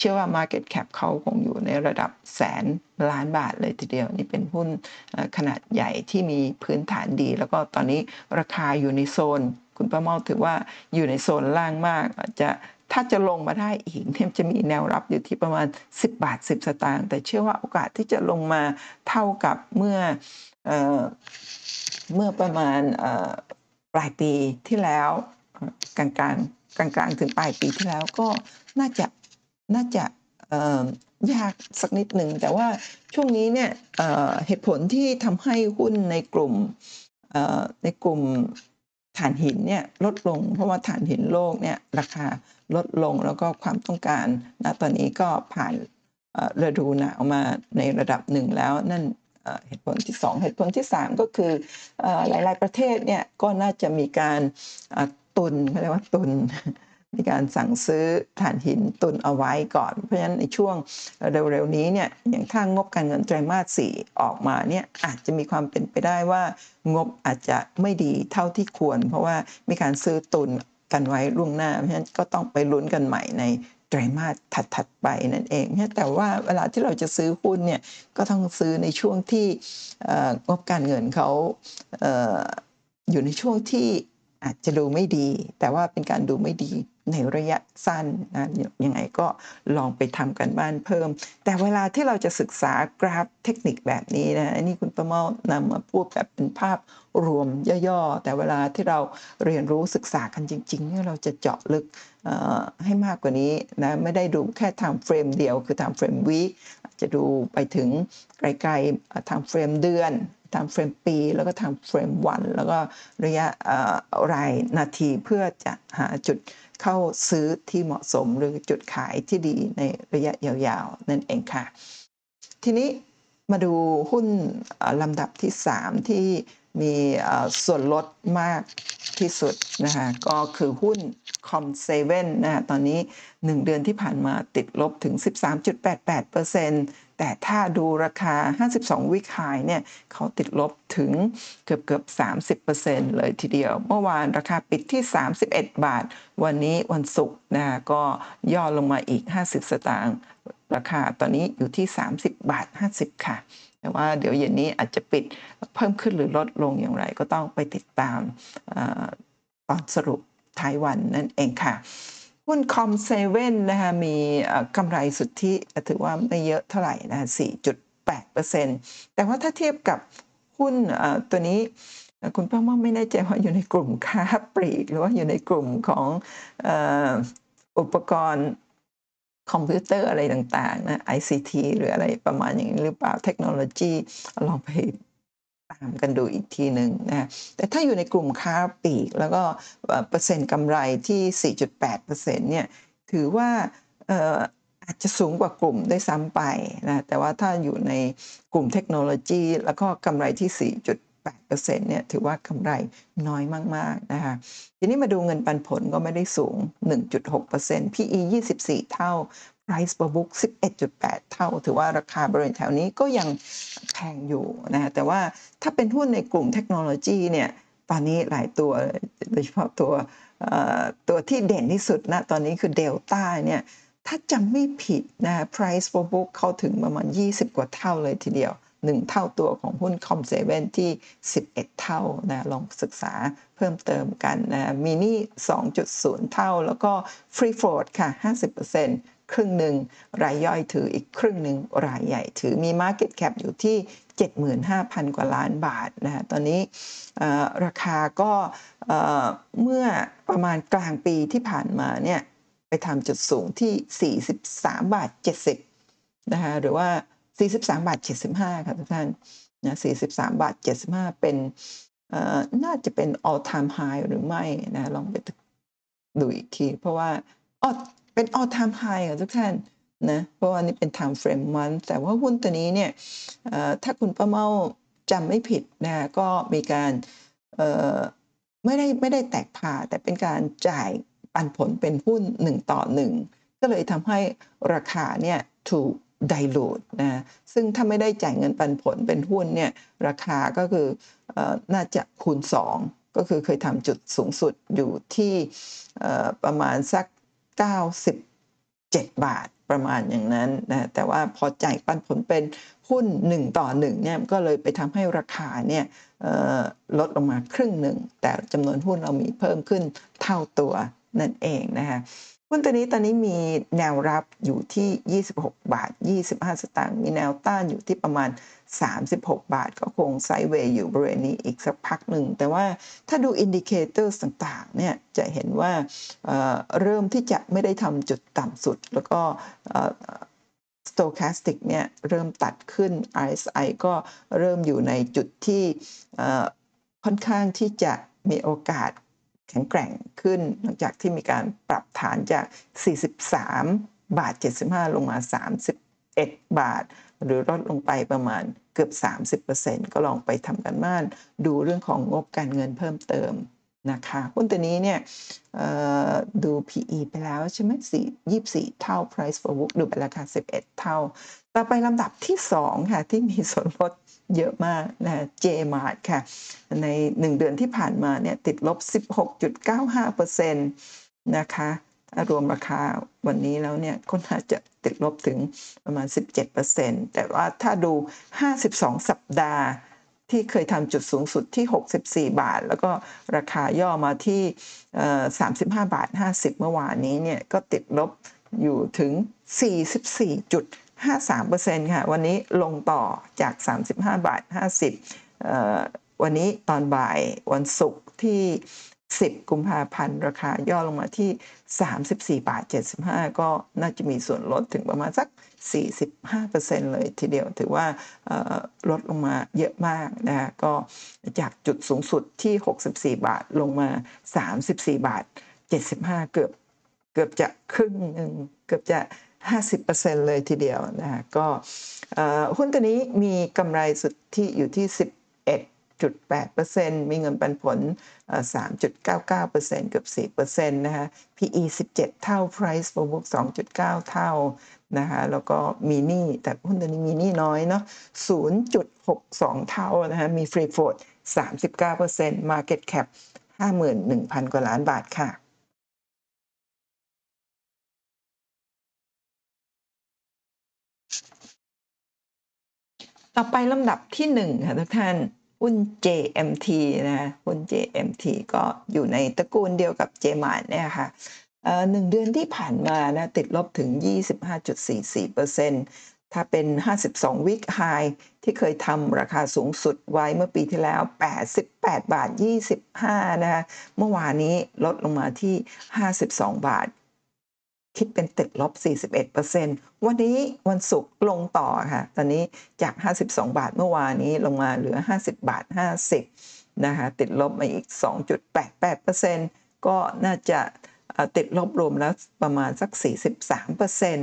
เชื่อว่า Market Cap เขาคงอยู่ในระดับแสนล้านบาทเลยทีเดียว นี่เป็นหุ้นขนาดใหญ่ที่มีพื้นฐานดี แล้วก็ตอนนี้ราคาอยู่ในโซน คุณป้าเมาถือว่าอยู่ในโซนล่างมากจะถ้าจะลงมาได้อีกเนี่ยจะมีแนวรับอยู่ที่ประมาณ 10 บาท 10 สตางค์แต่เชื่อว่าโอกาสที่จะลงมาเท่ากับเมื่อเมื่อประมาณปลายปีที่แล้วกลางกลางกลางกลางถึงปลายปีที่แล้วก็น่าจะ น่าจะยากสักนิดหนึ่ง แต่ว่าช่วงนี้เนี่ยเหตุผลที่ทำให้หุ้นในกลุ่มในกลุ่มถ่านหินเนี่ยลดลง เพราะว่าถ่านหินโลกเนี่ยราคาลดลงแล้วก็ความต้องการณตอนนี้ก็ผ่านฤดูหนาวมาในระดับหนึ่งแล้วนั่นเหตุผลที่ 2 เหตุผลที่ 3 ก็คือหลาย ๆ ประเทศเนี่ยก็น่าจะมีการตุนเขาเรียกว่าตุน มีการสั่งซื้อถ่านหินตุนเอาไว้ก่อน เพราะฉะนั้นในช่วงเร็วๆนี้เนี่ยอย่างถ้างบการเงินไตรมาสสี่ออกมาเนี่ยอาจจะมีความเป็นไปได้ว่างบอาจจะไม่ดีเท่าที่ควร เพราะว่ามีการซื้อตุนกันไว้ล่วงหน้า เพราะฉะนั้นก็ต้องไปลุ้นกันใหม่ในไตรมาสถัดๆไปนั่นเอง แต่ว่าเวลาที่เราจะซื้อหุ้นเนี่ยก็ต้องซื้อในช่วงที่งบการเงินเขาอยู่ในช่วงที่อาจจะดูไม่ดี แต่ว่าเป็นการดูไม่ดีในระยะสั้นนะยังไงก็ลองไปทำการบ้านเพิ่ม แต่เวลาที่เราจะศึกษากราฟเทคนิคแบบนี้นะอันนี้คุณประเมานำมาพูดแบบเป็นภาพรวมย่อๆ แต่เวลาที่เราเรียนรู้ศึกษากันจริงๆเนี่ยเราจะเจาะลึกให้มากกว่านี้นะไม่ได้ดูแค่ time frame เดียวคือ time frame week จะดูไปถึงไกลๆ time frame เดือน time frame ปี แล้วก็ time frame วัน แล้วก็ระยะรายนาทีเพื่อจะหาจุด เข้าซื้อที่เหมาะสมหรือจุดขายที่ดีในระยะยาวๆ นั่นเองค่ะ ทีนี้มาดูหุ้นลำดับที่ 3 ที่ มีส่วนลดมากที่สุดนะคะก็คือหุ้นคอมเซเว่นนะตอนนี้ 1 เดือนที่ผ่านมาติดลบถึง 13.88%แต่ถ้าดูราคา 52 วิคายเนี่ยเขาติดลบถึงเกือบเกือบ 30%เลยทีเดียว เมื่อวานราคาปิดที่ 31 บาท วันนี้วันศุกร์นะก็ย่อลงมาอีก 50 สตางค์ราคาตอนนี้อยู่ที่ 30 บาท 50 ค่ะ แต่ว่าเดี๋ยวเย็นนี้อาจจะปิดเพิ่มขึ้นหรือลดลงอย่างไร ก็ต้องไปติดตามตอนสรุปท้ายวันนั่นเองค่ะหุ้นคอมเซเว่นนะคะมีกำไรสุทธิถือว่าไม่เยอะเท่าไหร่นะ4.8%แต่ว่าถ้าเทียบกับหุ้นตัวนี้ คุณป้าม่าไม่แน่ใจว่าอยู่ในกลุ่มค้าปลีก หรือว่าอยู่ในกลุ่มของอุปกรณ์ คอมพิวเตอร์อะไรต่างๆนะ ICT หรืออะไรประมาณอย่างนี้หรือเปล่าเทคโนโลยีลองไปตามกันดูอีกทีหนึ่งนะแต่ถ้าอยู่ในกลุ่มค้าปลีก แล้วก็เปอร์เซ็นต์กำไรที่ 4.8%เนี่ยถือว่าอาจจะสูงกว่ากลุ่มได้ซ้ำไปนะแต่ว่าถ้าอยู่ในกลุ่มเทคโนโลยี แล้วก็กำไรที่ 8%เนี่ยถือว่ากำไรน้อยมากๆนะคะทีนี้มาดูเงินปันผลก็ไม่ได้สูง 1.6% PE 24 เท่า Price per book 11.8 เท่า ถือว่าราคาบริเวณแถวนี้ก็ยังแพงอยู่นะแต่ว่าถ้าเป็นหุ้นในกลุ่มเทคโนโลยีเนี่ยตอนนี้หลายตัวโดยเฉพาะตัวตัวที่เด่นที่สุดนะตอนนี้คือเดลต้าเนี่ยถ้าจำไม่ผิดนะ price per book เข้าถึงประมาณ 20 กว่าเท่าเลยทีเดียว 1 เท่าตัวของหุ้นคอมเซเว่นที่ 11 เท่านะลองศึกษาเพิ่มเติมกันนะมินิ2.0 เท่า แล้วก็ free float ค่ะ 50%ครึ่งหนึ่ง รายย่อยถืออีกครึ่งหนึ่ง รายใหญ่ถือมี Market Cap อยู่ที่ 75,000 กว่าล้านบาทนะตอนนี้ราคาก็เมื่อประมาณกลางปีที่ผ่านมาเนี่ยไปทำจุดสูงที่ 43 บาท 70นะคะหรือว่า 43บาท75ค่ะทุกท่านนะ43บาท75 เป็นน่าจะเป็น all time high หรือไม่นะลองไปดูอีกที เพราะว่าอ๋อเป็น all time high ค่ะทุกท่านนะเพราะว่านี่เป็น time frame มันแต่ว่าหุ้นตัวนี้เนี่ยถ้าคุณป้าเมาจำไม่ผิดนะก็มีการไม่ได้ไม่ได้แตกผ่าแต่เป็นการจ่ายปันผลเป็นหุ้น 1 ต่อ 1 ก็เลยทำให้ราคาเนี่ยถูก ไดลูดนะซึ่งถ้าไม่ได้จ่ายเงินปันผลเป็นหุ้นเนี่ยราคาก็คืออน่าจะคูณ 2 ก็คือเคยทำจุดสูงสุดอยู่ที่ประมาณสัก 97 บาทประมาณอย่างนั้นนะแต่ว่าพอจ่ายปันผลเป็นหุ้น 1 ต่อ1เนี่ยก็เลยไปทำให้ราคาเนี่ยลดลงมาครึ่งหนึ่ง แต่จำนวนหุ้นเรามีเพิ่มขึ้นเท่าตัวนั่นเองนะคะ หุ้นตัวนี้ตอนนี้มีแนวรับอยู่ที่ 26 บาท 25 สตางค์ มีแนวต้านอยู่ที่ประมาณ 36 บาท ก็คงไซด์เวย์อยู่บริเวณนี้อีกสักพักหนึ่ง แต่ว่าถ้าดู indicator ต่างๆ เนี่ย จะเห็นว่าเริ่มที่จะไม่ได้ทำจุดต่ำสุด แล้วก็ stochastic เนี่ย เริ่มตัดขึ้น RSI ก็เริ่มอยู่ในจุดที่ค่อนข้างที่จะมีโอกาส แข็งแกร่งขึ้น หลังจากที่มีการปรับฐานจาก 43 บาท 75 ลงมา 31 บาท หรือลดลงไปประมาณเกือบ 30%ก็ลองไปทำกันบ้าน ดูเรื่องของงบการเงินเพิ่มเติม นะคะหุ้นตัวนี้เนี่ยดู PE ไปแล้วใช่ไหมสี่ยี่สี่เท่า price for book ดูไปราคา11 เท่า ต่อไปลำดับที่ 2 ค่ะ ที่มีส่วนลดเยอะมากนะ JMart ค่ะ ใน 1 เดือนที่ผ่านมาเนี่ยติดลบ 16.95%นะคะรวมราคาวันนี้แล้วเนี่ยก็น่าจะติดลบถึงประมาณ 17%แต่ว่าถ้าดู 52 สัปดาห์ ที่เคยทำจุดสูงสุดที่ 64 บาท แล้วก็ราคาย่อมาที่ 35 บาท 50 เมื่อวานนี้เนี่ยก็ติดลบอยู่ถึง 44.53%ค่ะ วันนี้ลงต่อจาก 35 บาท 50วันนี้ตอนบ่ายวันศุกร์ที่ 10 กุมภาพันธ์ราคาย่อลงมาที่ 34 บาท 75 ก็น่าจะมีส่วนลดถึงประมาณสัก 45%เลยทีเดียวถือว่าลดลงมาเยอะมากนะก็จากจุดสูงสุดที่ 64 บาทลงมา 34 บาท 75 เกือบเกือบจะครึ่งหนึ่งเกือบจะ 50%เลยทีเดียวนะก็หุ้นตัวนี้มีกำไรสุทธิอยู่ที่ 11.8%มีเงินปันผล 3.99%เกือบ4%นะคะ PE 17 เท่า Price per book 2.9 เท่านะคะแล้วก็มีหนี้แต่หุ้นตัวนี้มีหนี้น้อยเนาะ0.62 เท่านะคะมีฟรีโฟด39% Market Cap 51,000 กว่าล้านบาทค่ะต่อไปลำดับที่1ค่ะทุกท่าน หุ้น JMT นะหุ้น JMT ก็อยู่ในตระกูลเดียวกับ JMart เนี่ยค่ะหนึ่งเดือนที่ผ่านมานะติดลบถึง 25.44%ถ้าเป็น 52 วิกไฮที่เคยทำราคาสูงสุดไว้เมื่อปีที่แล้ว 88 บาท 25 นะคะเมื่อวานนี้ลดลงมาที่ 52 บาท คิดเป็นติดลบ 41%วันนี้วันศุกร์ลงต่อค่ะ ตอนนี้จาก 52 บาทเมื่อวานนี้ลงมาเหลือ 50 บาท 50 นะคะ ติดลบมาอีก 2.88%ก็น่าจะติดลบรวมแล้วประมาณสัก 43%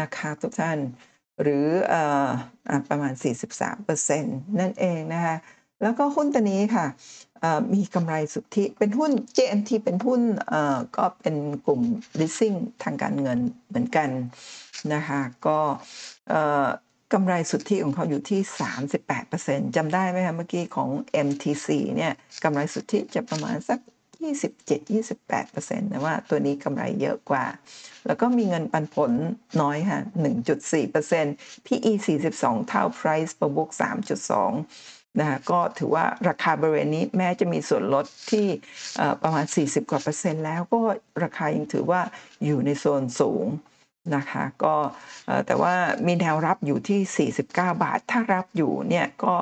นะคะทุกท่าน หรืออประมาณ 43%นั่นเองนะคะ แล้วก็หุ้นตัวนี้ค่ะ มีกำไรสุทธิ เป็นหุ้น JMT เป็นหุ้นก็เป็นกลุ่ม leasing ทางการเงินเหมือนกันนะคะก็กำไรสุทธิของเขาอยู่ที่ 38%จำได้ไหมคะเมื่อกี้ของ MTC เนี่ยกำไรสุทธิจะประมาณสัก 27-28%แต่ว่าตัวนี้กำไรเยอะกว่า แล้วก็มีเงินปันผลน้อยค่ะ 1.4% PE 42 เท่า Price per book 3.2 นะก็ถือว่าราคาบริเวณนี้แม้จะมีส่วนลดที่ประมาณ 40 กว่าเปอร์เซ็นต์แล้วก็ราคายังถือว่าอยู่ในโซนสูงนะคะก็แต่ว่ามีแนวรับอยู่ที่ 49 บาท ถ้ารับอยู่เนี่ยก็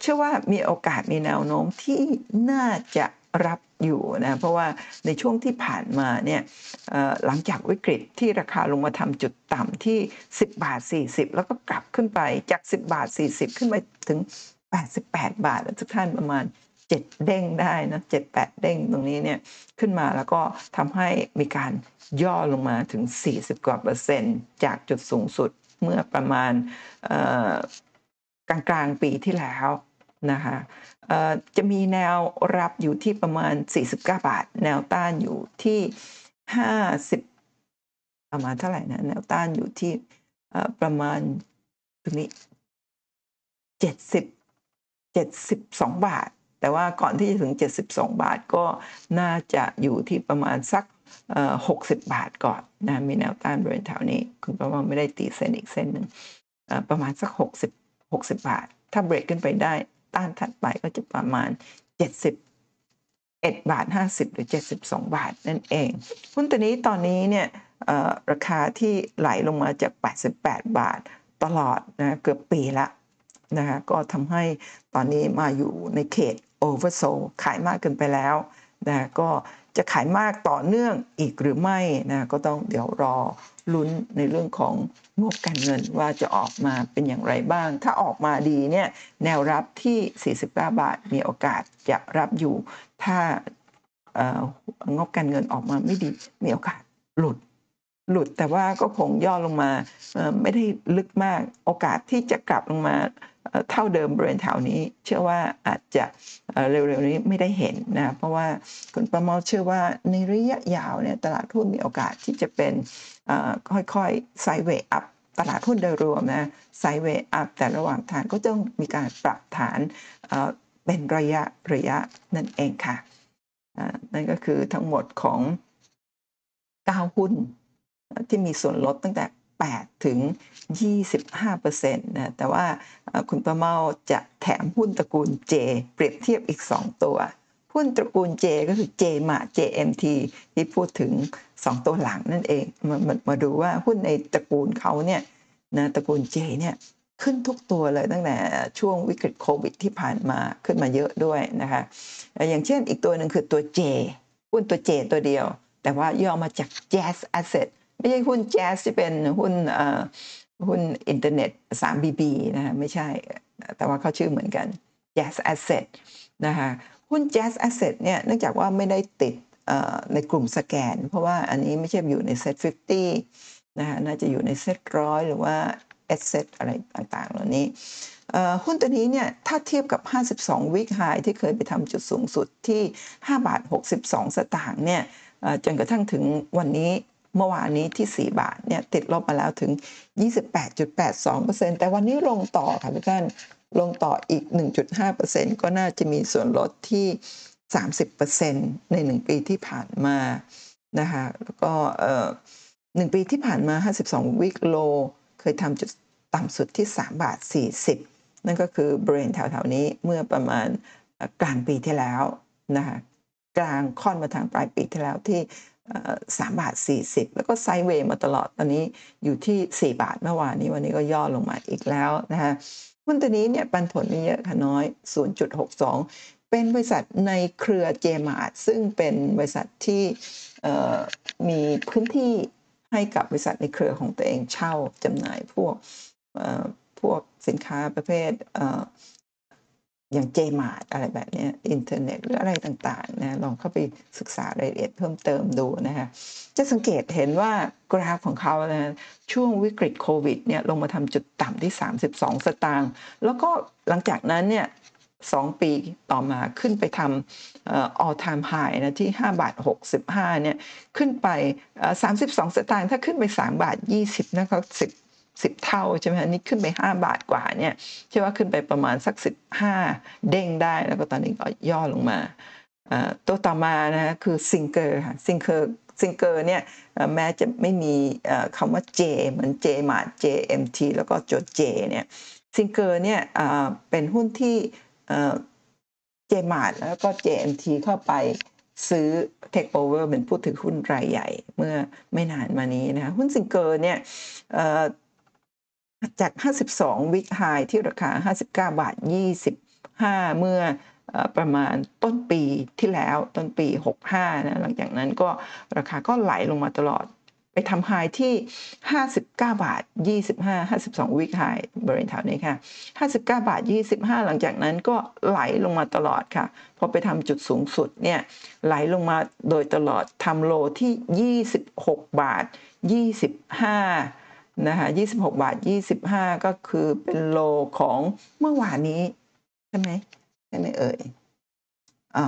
เชื่อว่ามีโอกาสมีแนวโน้มที่น่าจะรับอยู่นะเพราะว่าในช่วงที่ผ่านมาเนี่ยหลังจากวิกฤตที่ราคาลงมาทำจุดต่ำที่ 10 บาท 40 แล้วก็กลับขึ้นไปจาก 10 บาท 40 ขึ้นไปถึง 88 บาททุกท่านประมาณ 7 เด้งได้นะ7 8เด้งตรงนี้เนี่ยขึ้นมาแล้วก็ทำให้มีการย่อลงมาถึง 40 กว่าเปอร์เซ็นต์จากจุดสูงสุดเมื่อประมาณกลางกลางปีที่แล้วนะคะจะมีแนวรับอยู่ที่ประมาณ 49 บาท แนวต้านอยู่ที่ 50 ประมาณเท่าไหร่นะแนวต้านอยู่ที่ประมาณตรงนี้ 70 72 บาท แต่ว่าก่อนที่จะถึง 72 บาทก็น่าจะอยู่ที่ประมาณสัก 60 บาทก่อนนะมีแนวต้านบริเวณแถวนี้ คุณประมาณไม่ได้ตีเส้นอีกเส้นหนึ่งประมาณสัก 60 60 บาท ถ้าเบรกขึ้นไปได้ต้านถัดไปก็จะประมาณ71บาท 50 หรือ 72 บาทนั่นเองหุ้นตัวนี้ตอนนี้เนี่ยราคาที่ไหลลงมาจาก 88 บาทตลอดนะเกือบปีละ นะคะก็ทำให้ตอนนี้มาอยู่ในเขตโอเวอร์โซขายมากเกินไปแล้วนะก็จะขายมากต่อเนื่องอีกหรือไม่นะก็ต้องเดี๋ยวรอลุ้นในเรื่องของงบการเงินว่าจะออกมาเป็นอย่างไรบ้าง ถ้าออกมาดีเนี่ยแนวรับที่ 49 บาทมีโอกาสจะรับอยู่ ถ้างบการเงินออกมาไม่ดีมีโอกาสหลุดหลุดแต่ว่าก็คงย่อลงมาไม่ได้ลึกมากโอกาสที่จะกลับลงมา เท่าเดิมบริเวณแถวนี้ เชื่อว่าอาจจะเร็วๆนี้ไม่ได้เห็นนะเพราะว่าคุณประเมาเชื่อว่าในระยะยาวเนี่ยตลาดหุ้นมีโอกาสที่จะเป็นค่อยๆไซเวอัพตลาดหุ้นโดยรวมนะไซเวอัพแต่ระหว่างทางก็ต้องมีการปรับฐานเป็นระยะระยะนั่นเองค่ะนั่นก็คือทั้งหมดของ 9 หุ้นที่มีส่วนลดตั้งแต่ 8 ถึง 25%นะแต่ว่าคุณประเมาจะแถมหุ้นตระกูล J เปรียบเทียบอีก 2 ตัว หุ้นตระกูล J ก็คือ J มา JMT ที่พูดถึง 2 ตัวหลังนั่นเองมามามาดูว่าหุ้นในตระกูลเขาเนี่ยนะตระกูล J เนี่ยขึ้นทุกตัวเลยตั้งแต่ช่วงวิกฤตโควิดที่ผ่านมาขึ้นมาเยอะด้วยนะคะเอ่ออย่างเช่นอีกตัวหนึ่งคือตัว J หุ้นตัว J ตัวเดียว แต่ว่าย่อมาจาก JAS Asset ไม่ใช่หุ้น Jazz ที่เป็นหุ้นหุ้นอินเทอร์เน็ต 3BB นะคะไม่ใช่ แต่ว่าเขาชื่อเหมือนกัน JAS Asset นะคะหุ้น JAS Asset เนี่ยเนื่องจากว่าไม่ได้ติดในกลุ่มสแกน เพราะว่าอันนี้ไม่ใช่อยู่ในเซ็ต50นะคะน่าจะอยู่ในเซ็ตร้อยหรือว่า S set อะไรต่างๆ เหล่านี้หุ้นตัวนี้เนี่ยถ้าเทียบกับ 52 วิกไฮที่เคยไปทำจุดสูงสุดที่ 5 บาท 62 สตางค์เนี่ยจนกระทั่งถึงวันนี้ เมื่อวานนี้ที่ 4 บาทเนี่ยติดลบมาแล้วถึง 28.82%แต่วันนี้ลงต่อค่ะทุกท่านลงต่ออีก 1.5%ก็น่าจะมีส่วนลดที่ 30%ใน 1 ปีที่ผ่านมานะคะแล้วก็เอ่อหนึ่งปีที่ผ่านมา 52 วิกโล เคยทำจุดต่ำสุดที่ 3 บาท 40 นั่นก็คือบริเวณแถวๆนี้เมื่อประมาณกลางปีที่แล้วนะคะกลางค่อนมาทางปลายปีที่แล้วที่ เอ่อ3บาท40แล้วก็ไซด์เวย์มาตลอดตอนนี้อยู่ที่ 4 บาทเมื่อวานนี้วันนี้ก็ย่อลงมาอีกแล้วนะคะหุ้นตัวนี้เนี่ยปันผลไม่เยอะค่ะน้อย 0.62 เป็นบริษัทในเครือเจมาร์ทซึ่งเป็นบริษัทที่มีพื้นที่ให้กับบริษัทในเครือของตัวเองเช่าจำหน่ายพวกพวกสินค้าประเภท อ่ออย่างเจมาร์ทอะไรแบบเนี้ยอินเทอร์เน็ตหรืออะไรต่างๆนะลองเข้าไปศึกษารายละเอียดเพิ่มเติมดูนะคะจะสังเกตเห็นว่ากราฟของเขานะช่วงวิกฤตโควิดเนี่ยลงมาทำจุดต่ำที่ 32 สตางค์แล้วก็หลังจากนั้นเนี่ยสองปีต่อมาขึ้นไปทำเอ่อ all time high นะที่ 5 บาท 65เนี่ยขึ้นไปเอ่อ32 สตางค์ถ้าขึ้นไป 3 บาท 20นะครับ 10 10 เท่าใช่ไหมฮะนี่ขึ้นไป 5 บาทกว่าเนี่ยเชื่อว่าขึ้นไปประมาณสัก 15 เด้งได้แล้วก็ตอนนี้ก็ย่อลงมาตัวต่อมานะคือซิงเกอร์ค่ะซิงเกอร์ซิงเกอร์เนี่ยแม้จะไม่มีคำว่า J เหมือน J มา JMT แล้วก็จด J เนี่ยซิงเกอร์เนี่ยเป็นหุ้นที่เจมาร์แล้วก็ JMT เข้าไปซื้อ Take Over เป็นผู้ถือหุ้นรายใหญ่ เมื่อไม่นานมานี้นะคะหุ้นซิงเกอร์เนี่ย จาก 52 วิกไฮที่ราคา 59 บาท 25 เมื่อประมาณต้นปีที่แล้วต้นปี 65 นะหลังจากนั้นก็ราคาก็ไหลลงมาตลอด ไปทำไฮที่ 59 บาท 25 52 วิกไฮบริเวณแถวนี้ค่ะ 59 บาท 25 หลังจากนั้นก็ไหลลงมาตลอดค่ะ พอไปทำจุดสูงสุดเนี่ยไหลลงมาโดยตลอดทำโลที่ 26 บาท 25 นะคะ26 บาท 25 ก็คือเป็นโลของเมื่อวานนี้ ใช่ไหมใช่ไหมเอ่ยอ่า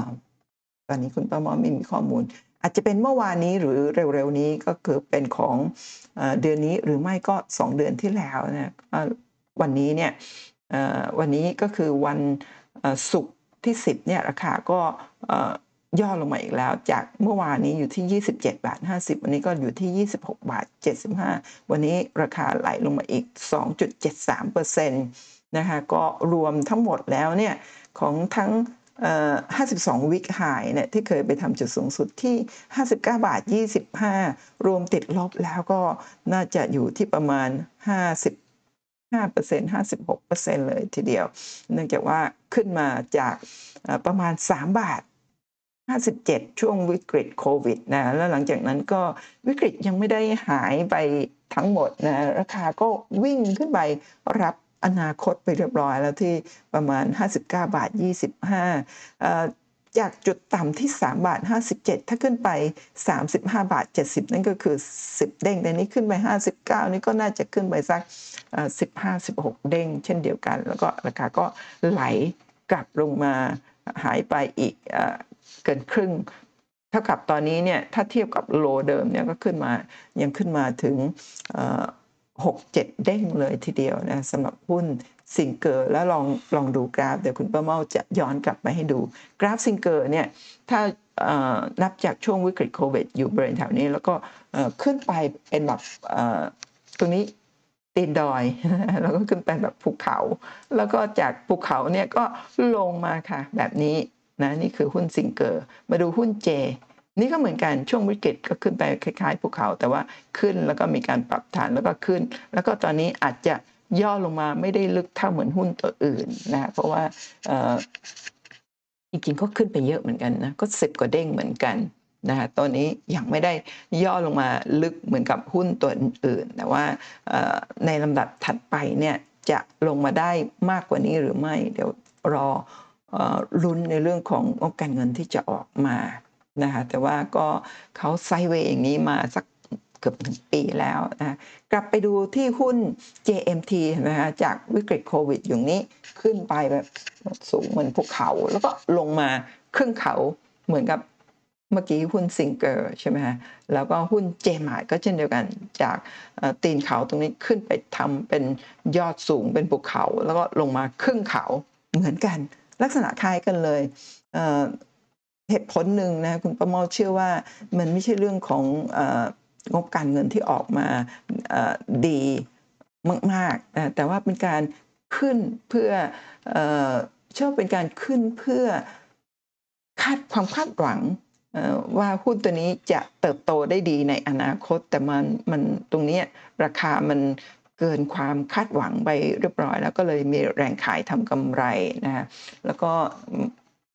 ตอนนี้คุณป้าหมอไม่มีข้อมูล อาจจะเป็นเมื่อวานนี้หรือเร็วๆนี้ก็คือเป็นของเอ่อเดือนนี้หรือไม่ก็ 2 เดือนที่แล้วนะวันนี้เนี่ยวันนี้ก็คือวันศุกร์ที่ 10เนี่ยราคาก็อ่อ ย่อลงมาอีกแล้ว จากเมื่อวานนี้อยู่ที่ 27 บาท 50 วันนี้ก็อยู่ที่ 26 บาท 75 วันนี้ราคาไหลลงมาอีก 2.73%นะคะก็รวมทั้งหมดแล้วเนี่ยของทั้ง 52 วิกไฮเนี่ยที่เคยไปทำจุดสูงสุดที่ 59 บาท 25 รวมติดลบแล้วก็น่าจะอยู่ที่ประมาณ 50 5% 56%เลยทีเดียว เนื่องจากว่าขึ้นมาจากประมาณ 3 บาท 57 ช่วงวิกฤตโควิดนะแล้วหลังจากนั้นก็วิกฤตยังไม่ได้หายไปทั้งหมดนะราคาก็วิ่งขึ้นไปรับอนาคตไปเรียบร้อยแล้วที่ประมาณ 59 บาท 25จากจุดต่ำที่ 3 บาท 57 ถ้าขึ้นไป 35 บาท 70 นั่นก็คือ 10 เด้งแต่นี้ขึ้นไป 59 นี่ก็น่าจะขึ้นไปสัก 15 16 เด้ง เช่นเดียวกัน แล้วก็ราคาก็ไหลกลับลงมาหายไปอีก เกินครึ่ง เท่ากับตอนนี้เนี่ยถ้าเทียบกับ low เดิมเนี่ยก็ขึ้นมายังขึ้นมาถึงหกเจ็ดเด้งเลยทีเดียวนะสำหรับหุ้นซิงเกอร์แล้วลองลองดูกราฟ เดี๋ยวคุณป้าเมาจะย้อนกลับมาให้ดู กราฟซิงเกอร์เนี่ยถ้านับจากช่วงวิกฤตโควิดอยู่บริเวณแถวนี้ แล้วก็ขึ้นไปเป็นแบบตรงนี้ตีนดอย แล้วก็ขึ้นไปแบบภูเขา แล้วก็จากภูเขาเนี่ยก็ลงมาค่ะแบบนี้ นะนี่คือหุ้นซิงเกอร์ มาดูหุ้นเจ นี่ก็เหมือนกันช่วงวิกฤตก็ขึ้นไปคล้ายๆภูเขา แต่ว่าขึ้นแล้วก็มีการปรับฐานแล้วก็ขึ้น แล้วก็ตอนนี้อาจจะย่อลงมาไม่ได้ลึกเท่าเหมือนหุ้นตัวอื่นนะเพราะว่าอ่อจริงๆก็ขึ้นไปเยอะเหมือนกันนะก็สิบกว่าเด้งเหมือนกันนะฮะตอนนี้ยังไม่ได้ย่อลงมาลึกเหมือนกับหุ้นตัวอื่น แต่ว่าในลำดับถัดไปเนี่ยจะลงมาได้มากกว่านี้หรือไม่ เดี๋ยวรอ ลุ้นในเรื่องของงบการเงินที่จะออกมานะคะแต่ว่าก็เขาไซเวย์อย่างนี้มาสักเกือบถึงปีแล้วนะกลับไปดูที่หุ้น JMT เห็นไหมคะจากวิกฤตโควิดอย่างนี้ขึ้นไปแบบสูงเหมือนภูเขา แล้วก็ลงมาครึ่งเขาเหมือนกับเมื่อกี้หุ้นซิงเกอร์ใช่ไหมฮะแล้วก็หุ้นเจมาร์ก็เช่นเดียวกันจากตีนเขาตรงนี้ขึ้นไปทำเป็นยอดสูงเป็นภูเขา แล้วก็ลงมาครึ่งเขาเหมือนกัน ลักษณะคล้ายกันเลยเหตุผลหนึ่งนะคุณประเมาเชื่อว่ามันไม่ใช่เรื่องของงบการเงินที่ออกมาดีมากๆ แต่ว่าเป็นการขึ้นเพื่อเชื่อเป็นการขึ้นเพื่อคาดความคาดหวังว่าหุ้นตัวนี้จะเติบโตได้ดีในอนาคต แต่มันมันตรงนี้ราคามัน เกินความคาดหวังไปเรียบร้อย แล้วก็เลยมีแรงขายทำกำไรนะฮะแล้วก็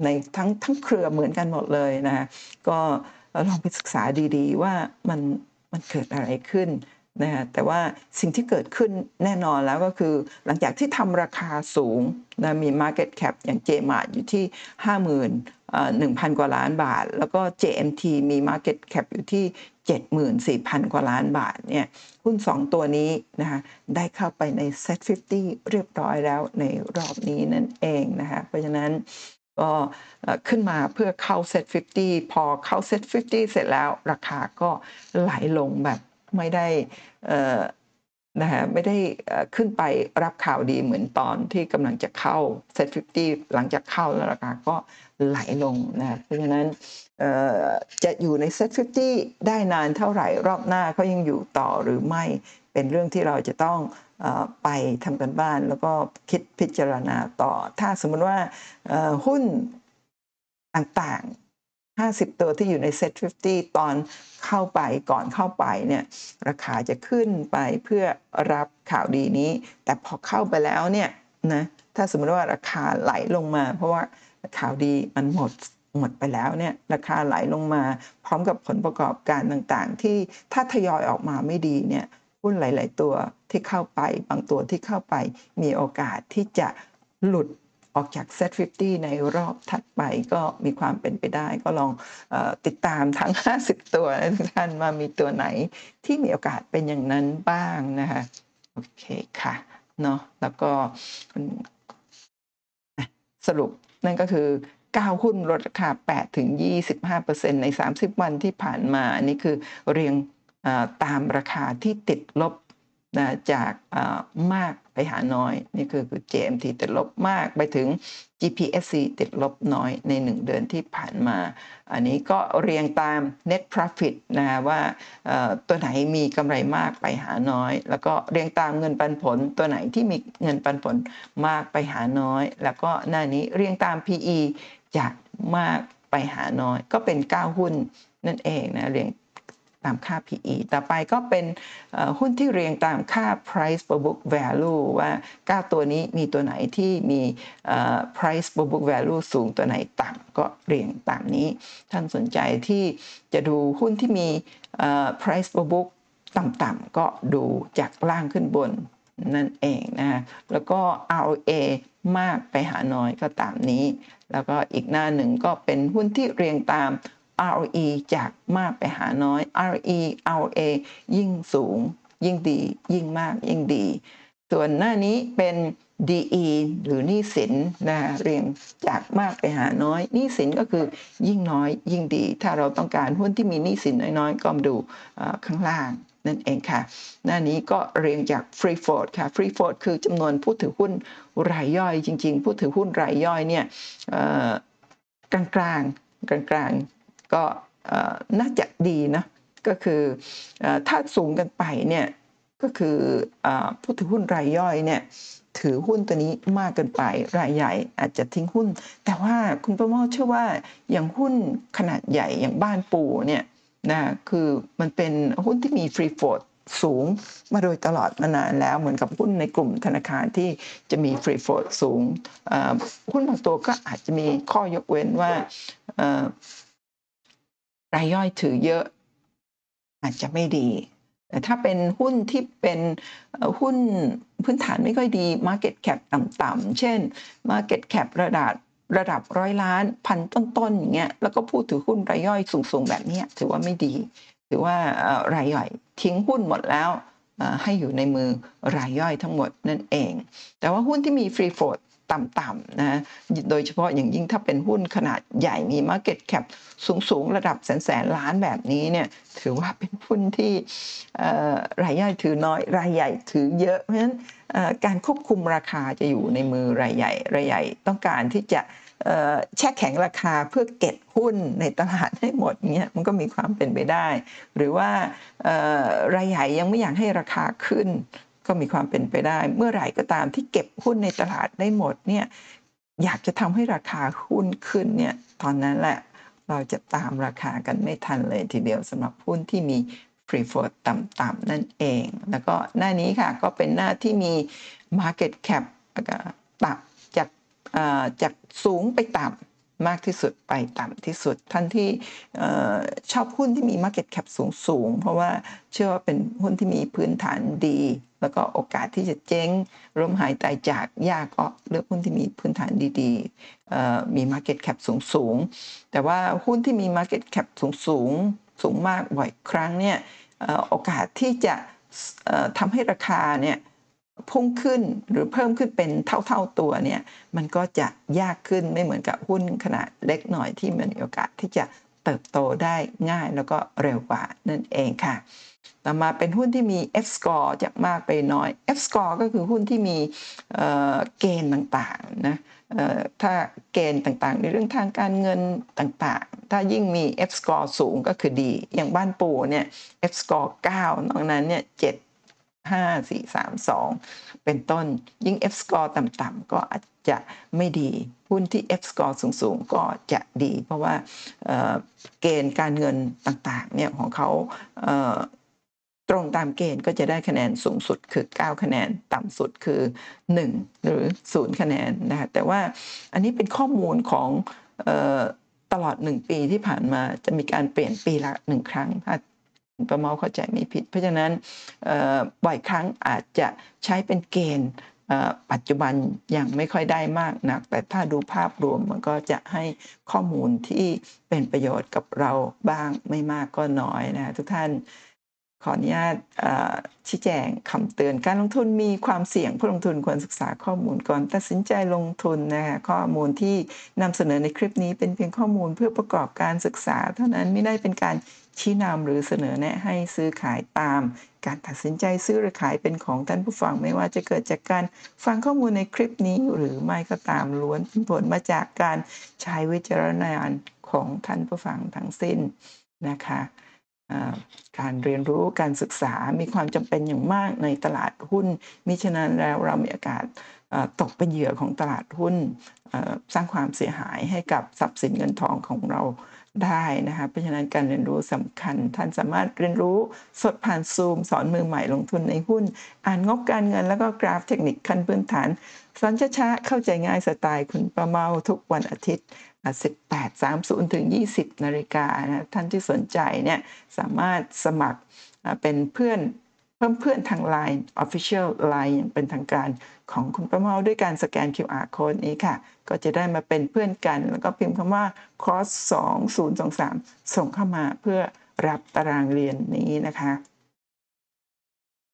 ในทั้งทั้งเครือเหมือนกันหมดเลยนะฮะก็ลองไปศึกษาดีๆ ว่ามันมันเกิดอะไรขึ้นนะฮะแต่ว่าสิ่งที่เกิดขึ้นแน่นอนแล้วก็คือ หลังจากที่ทำราคาสูงนะมี Market Cap อย่าง JMart อยู่ที่50,000 1,000 กว่าล้านบาท แล้วก็ JMT มี Market Cap อยู่ที่ 74,000 กว่าล้านบาทเนี่ยหุ้น 2 ตัวนี้นะคะได้เข้าไปใน Set 50 เรียบร้อยแล้วในรอบนี้นั่นเองนะคะเพราะฉะนั้นก็ขึ้นมาเพื่อเข้า Set 50 พอเข้า Set 50 เสร็จแล้วราคาก็ไหลลงแบบไม่ได้นะฮะไม่ได้ขึ้นไปรับข่าวดีเหมือนตอนที่กำลังจะเข้า Set 50 หลังจากเข้าแล้วราคาก็ ไหลลงนะเพราะฉะนั้นจะอยู่ใน Set 50ได้นานเท่าไหร่รอบหน้าเขายังอยู่ต่อหรือไม่เป็นเรื่องที่เราจะต้องไปทำกันบ้านแล้วก็คิดพิจารณาต่อ ถ้าสมมติว่าหุ้นต่างๆ 50 ตัวที่อยู่ในเซ็ต50 ตอนเข้าไปก่อนเข้าไปเนี่ยราคาจะขึ้นไปเพื่อรับข่าวดีนี้ แต่พอเข้าไปแล้วเนี่ยนะถ้าสมมติว่าราคาไหลลงมา เพราะว่า ข่าวดีมันหมดหมดไปแล้วเนี่ยราคาไหลลงมาพร้อมกับผลประกอบการต่างๆ ที่ถ้าทยอยออกมาไม่ดีเนี่ยหุ้นหลาย ๆ ตัวที่เข้าไปบางตัวที่เข้าไปมีโอกาสที่จะหลุดออกจากเซต50 ในรอบถัดไปก็มีความเป็นไปได้ ก็ลองอติดตามทั้ง 50 ตัวทุกท่านว่ามีตัวไหนที่มีโอกาสเป็นอย่างนั้นบ้างนะคะโอเคค่ะเนาะแล้วก็สรุป นั่นก็คือก้าวหุ้นลดราคา8ถึง25%ใน 30 วันที่ผ่านมา อันนี้คือเรียงตามราคาที่ติดลบ นะจากมากไปหาน้อย นี่คือคือ JMT ติดลบมากไปถึง GPSC ติดลบน้อยใน 1 เดือนที่ผ่านมา อันนี้ก็เรียงตาม net profit นะว่าตัวไหนมีกำไรมากไปหาน้อย แล้วก็เรียงตามเงินปันผล ตัวไหนที่มีเงินปันผลมากไปหาน้อย แล้วก็หน้านี้เรียงตาม PE จากมากไปหาน้อย ก็เป็น 9 หุ้นนั่นเองนะเรียง ตามค่า PE ต่อไปก็เป็นหุ้นที่เรียงตามค่า price per book value ว่า 9 ตัวนี้มีตัวไหนที่มี price per book value สูงตัวไหนต่ำก็เรียงตามนี้ ท่านสนใจที่จะดูหุ้นที่มี price per book ต่ำๆก็ดูจากล่างขึ้นบนนั่นเองนะแล้วก็ ROA มากไปหาน้อยก็ตามนี้ แล้วก็อีกหน้าหนึ่งก็เป็นหุ้นที่เรียงตาม ROE จากมากไปหาน้อย ROE ROA ยิ่งสูง ยิ่งดี ยิ่งมาก ยิ่งดี ส่วนหน้านี้เป็น DE หรือหนี้สินนะเรียงจากมากไปหาน้อยหนี้สินก็คือยิ่งน้อยยิ่งดี ถ้าเราต้องการหุ้นที่มีหนี้สินน้อยๆ ก็มาดูข้างล่างนั่นเองค่ะ หน้านี้ก็เรียงจาก free float ค่ะ free float คือจำนวนผู้ถือหุ้นรายย่อยจริง ๆ ผู้ถือหุ้นรายย่อยเนี่ยกลางกลางกลาง ก็น่าจะดีนะก็คือถ้าสูงกันไปเนี่ยก็คือผู้ถือหุ้นรายย่อยเนี่ยถือหุ้นตัวนี้มากเกินไปรายใหญ่อาจจะทิ้งหุ้น แต่ว่าคุณประโมทเชื่อว่าอย่างหุ้นขนาดใหญ่อย่างบ้านปูเนี่ยนะคือมันเป็นหุ้นที่มีฟรีโฟดสูงมาโดยตลอดมานานแล้วเหมือนกับหุ้นในกลุ่มธนาคารที่จะมีฟรีโฟดสูงหุ้นบางตัวก็อาจจะมีข้อยกเว้นว่า รายย่อยถือเยอะ อาจจะไม่ดี แต่ถ้าเป็นหุ้นที่เป็นหุ้นพื้นฐานไม่ค่อยดี Market Cap ต่ำๆเช่น Market Cap ระดับระดับร้อยล้านพันต้นๆอย่างเงี้ยแล้วก็ผู้ถือหุ้นรายย่อยสูงๆแบบนี้ถือว่าไม่ดี ถือว่ารายย่อยทิ้งหุ้นหมดแล้วให้อยู่ในมือรายย่อยทั้งหมดนั่นเอง แต่ว่าหุ้นที่มีฟรีโฟลด ต่ำๆนะโดยเฉพาะอย่างยิ่งถ้าเป็นหุ้นขนาดใหญ่มี Market Cap สูงๆ ระดับแสนแสนล้านแบบนี้เนี่ยถือว่าเป็นหุ้นที่รายย่อยถือน้อยรายใหญ่ถือเยอะ เพราะฉะนั้นการควบคุมราคาจะอยู่ในมือรายใหญ่รายใหญ่ต้องการที่จะแช่แข็งราคาเพื่อเก็บหุ้นในตลาดให้หมดเงี้ยมันก็มีความเป็นไปได้ หรือว่ารายใหญ่ยังไม่อยากให้ราคาขึ้น ก็มีความเป็นไปได้ เมื่อไหร่ก็ตามที่เก็บหุ้นในตลาดได้หมดเนี่ยอยากจะทำให้ราคาหุ้นขึ้นเนี่ยตอนนั้นแหละเราจะตามราคากันไม่ทันเลยทีเดียวสำหรับหุ้นที่มีฟรีโฟลต่ำๆนั่นเอง แล้วก็หน้านี้ค่ะก็เป็นหน้าที่มี Market Cap ต่ำจากจากสูงไปต่ำ มากที่สุดไปต่ำที่สุด ท่านที่ชอบหุ้นที่มี Market Cap สูงสูงเพราะว่าเชื่อว่าเป็นหุ้นที่มีพื้นฐานดี แล้วก็โอกาสที่จะเจ๊งร่มหายตายจากยากก็เลือกหุ้นที่มีพื้นฐานดีๆมี Market Cap สูงสูงแต่ว่าหุ้นที่มี Market Cap สูงสูงสูงมากบ่อยครั้งเนี่ยโอกาสที่จะทำให้ราคาเนี่ย พุ่งขึ้นหรือเพิ่มขึ้นเป็นเท่าๆตัวเนี่ยมันก็จะยากขึ้นไม่เหมือนกับหุ้นขนาดเล็กหน่อยที่มันมีโอกาสที่จะเติบโตได้ง่ายแล้วก็เร็วกว่านั่นเองค่ะ ต่อมาเป็นหุ้นที่มี F score จากมากไปน้อย F score ก็คือหุ้นที่มีเกณฑ์ต่างๆนะถ้าเกณฑ์ต่างๆ ในเรื่องทางการเงินต่างๆ ถ้ายิ่งมี F score สูงก็คือดี อย่างบ้านปู่เนี่ย F score 9นอกนั้นเนี่ย7 5 4 3 2 เป็นต้น ยิ่ง F score ต่ำๆก็อาจจะไม่ดีหุ้นที่ F score สูงๆ ก็จะดี เพราะว่าเกณฑ์การเงินต่างๆเนี่ยของเขาตรงตามเกณฑ์ก็จะได้คะแนนสูงสุดคือ 9 คะแนนต่ำสุดคือ 1 หรือ 0 คะแนนนะคะแต่ว่าอันนี้เป็นข้อมูลของตลอด 1 ปีที่ผ่านมาจะมีการเปลี่ยนปีละหนึ่งครั้ง ประเมาเข้าใจไม่ผิด เพราะฉะนั้นบ่อยครั้งอาจจะใช้เป็นเกณฑ์ปัจจุบันยังไม่ค่อยได้มากนัก แต่ถ้าดูภาพรวมมันก็จะให้ข้อมูลที่เป็นประโยชน์กับเราบ้างไม่มากก็น้อยนะทุกท่านขออนุญาตชี้แจงคำเตือนการลงทุนมีความเสี่ยงผู้ลงทุนควรศึกษาข้อมูลก่อนตัดสินใจลงทุนนะคะข้อมูลที่นำเสนอในคลิปนี้เป็นเพียงข้อมูลเพื่อประกอบการศึกษา เท่านั้นไม่ได้เป็นการ ชี้นำหรือเสนอแนะให้ซื้อขายตาม การตัดสินใจซื้อหรือขายเป็นของท่านผู้ฟังไม่ว่าจะเกิดจากการฟังข้อมูลในคลิปนี้หรือไม่ก็ตามล้วนเป็นผลมาจากการใช้วิจารณญาณของท่านผู้ฟังทั้งสิ้นนะคะการเรียนรู้การศึกษามีความจำเป็นอย่างมากในตลาดหุ้น มิฉะนั้นแล้วเรามีโอกาสตกเป็นเหยื่อของตลาดหุ้นสร้างความเสียหายให้กับทรัพย์สินเงินทองของเรา ได้นะคะเพราะฉะนั้นการเรียนรู้สำคัญ ท่านสามารถเรียนรู้สดผ่านซูม สอนมือใหม่ลงทุนในหุ้น อ่านงบการเงินแล้วก็กราฟเทคนิคขั้นพื้นฐานสอนช้าๆเข้าใจง่ายสไตล์คุณประเมาทุกวันอาทิตย์ 18.30 ถึง 20 นาฬิกานะท่านที่สนใจเนี่ยสามารถสมัครเป็นเพื่อน เพิ่มเพื่อนทาง Line Official Line อย่างเป็นทางการของคุณป้าเมาด้วยการสแกน QR code นี้ค่ะ ก็จะได้มาเป็นเพื่อนกัน แล้วก็พิมพ์คำว่า cross 2023 ส่งเข้ามาเพื่อรับตารางเรียนนี้นะคะ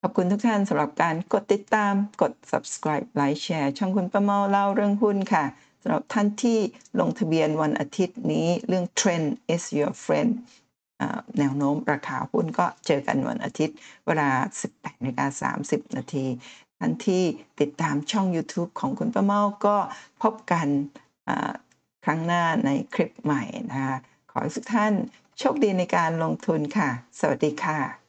ขอบคุณทุกท่านสำหรับการกดติดตามกด subscribe ไลค์แชร์ช่องคุณป้าเมาเล่าเรื่องหุ้นค่ะสำหรับท่านที่ลงทะเบียนวันอาทิตย์นี้เรื่อง Trend is your friend แนวโน้มราคาหุ้นก็เจอกันวันอาทิตย์ เวลา 18นาฬิกา30 นาทีท่านที่ติดตามช่อง YouTube ของคุณป้าเมาก็พบกันครั้งหน้าในคลิปใหม่นะคะขอให้ทุกท่านโชคดีในการลงทุนค่ะ สวัสดีค่ะ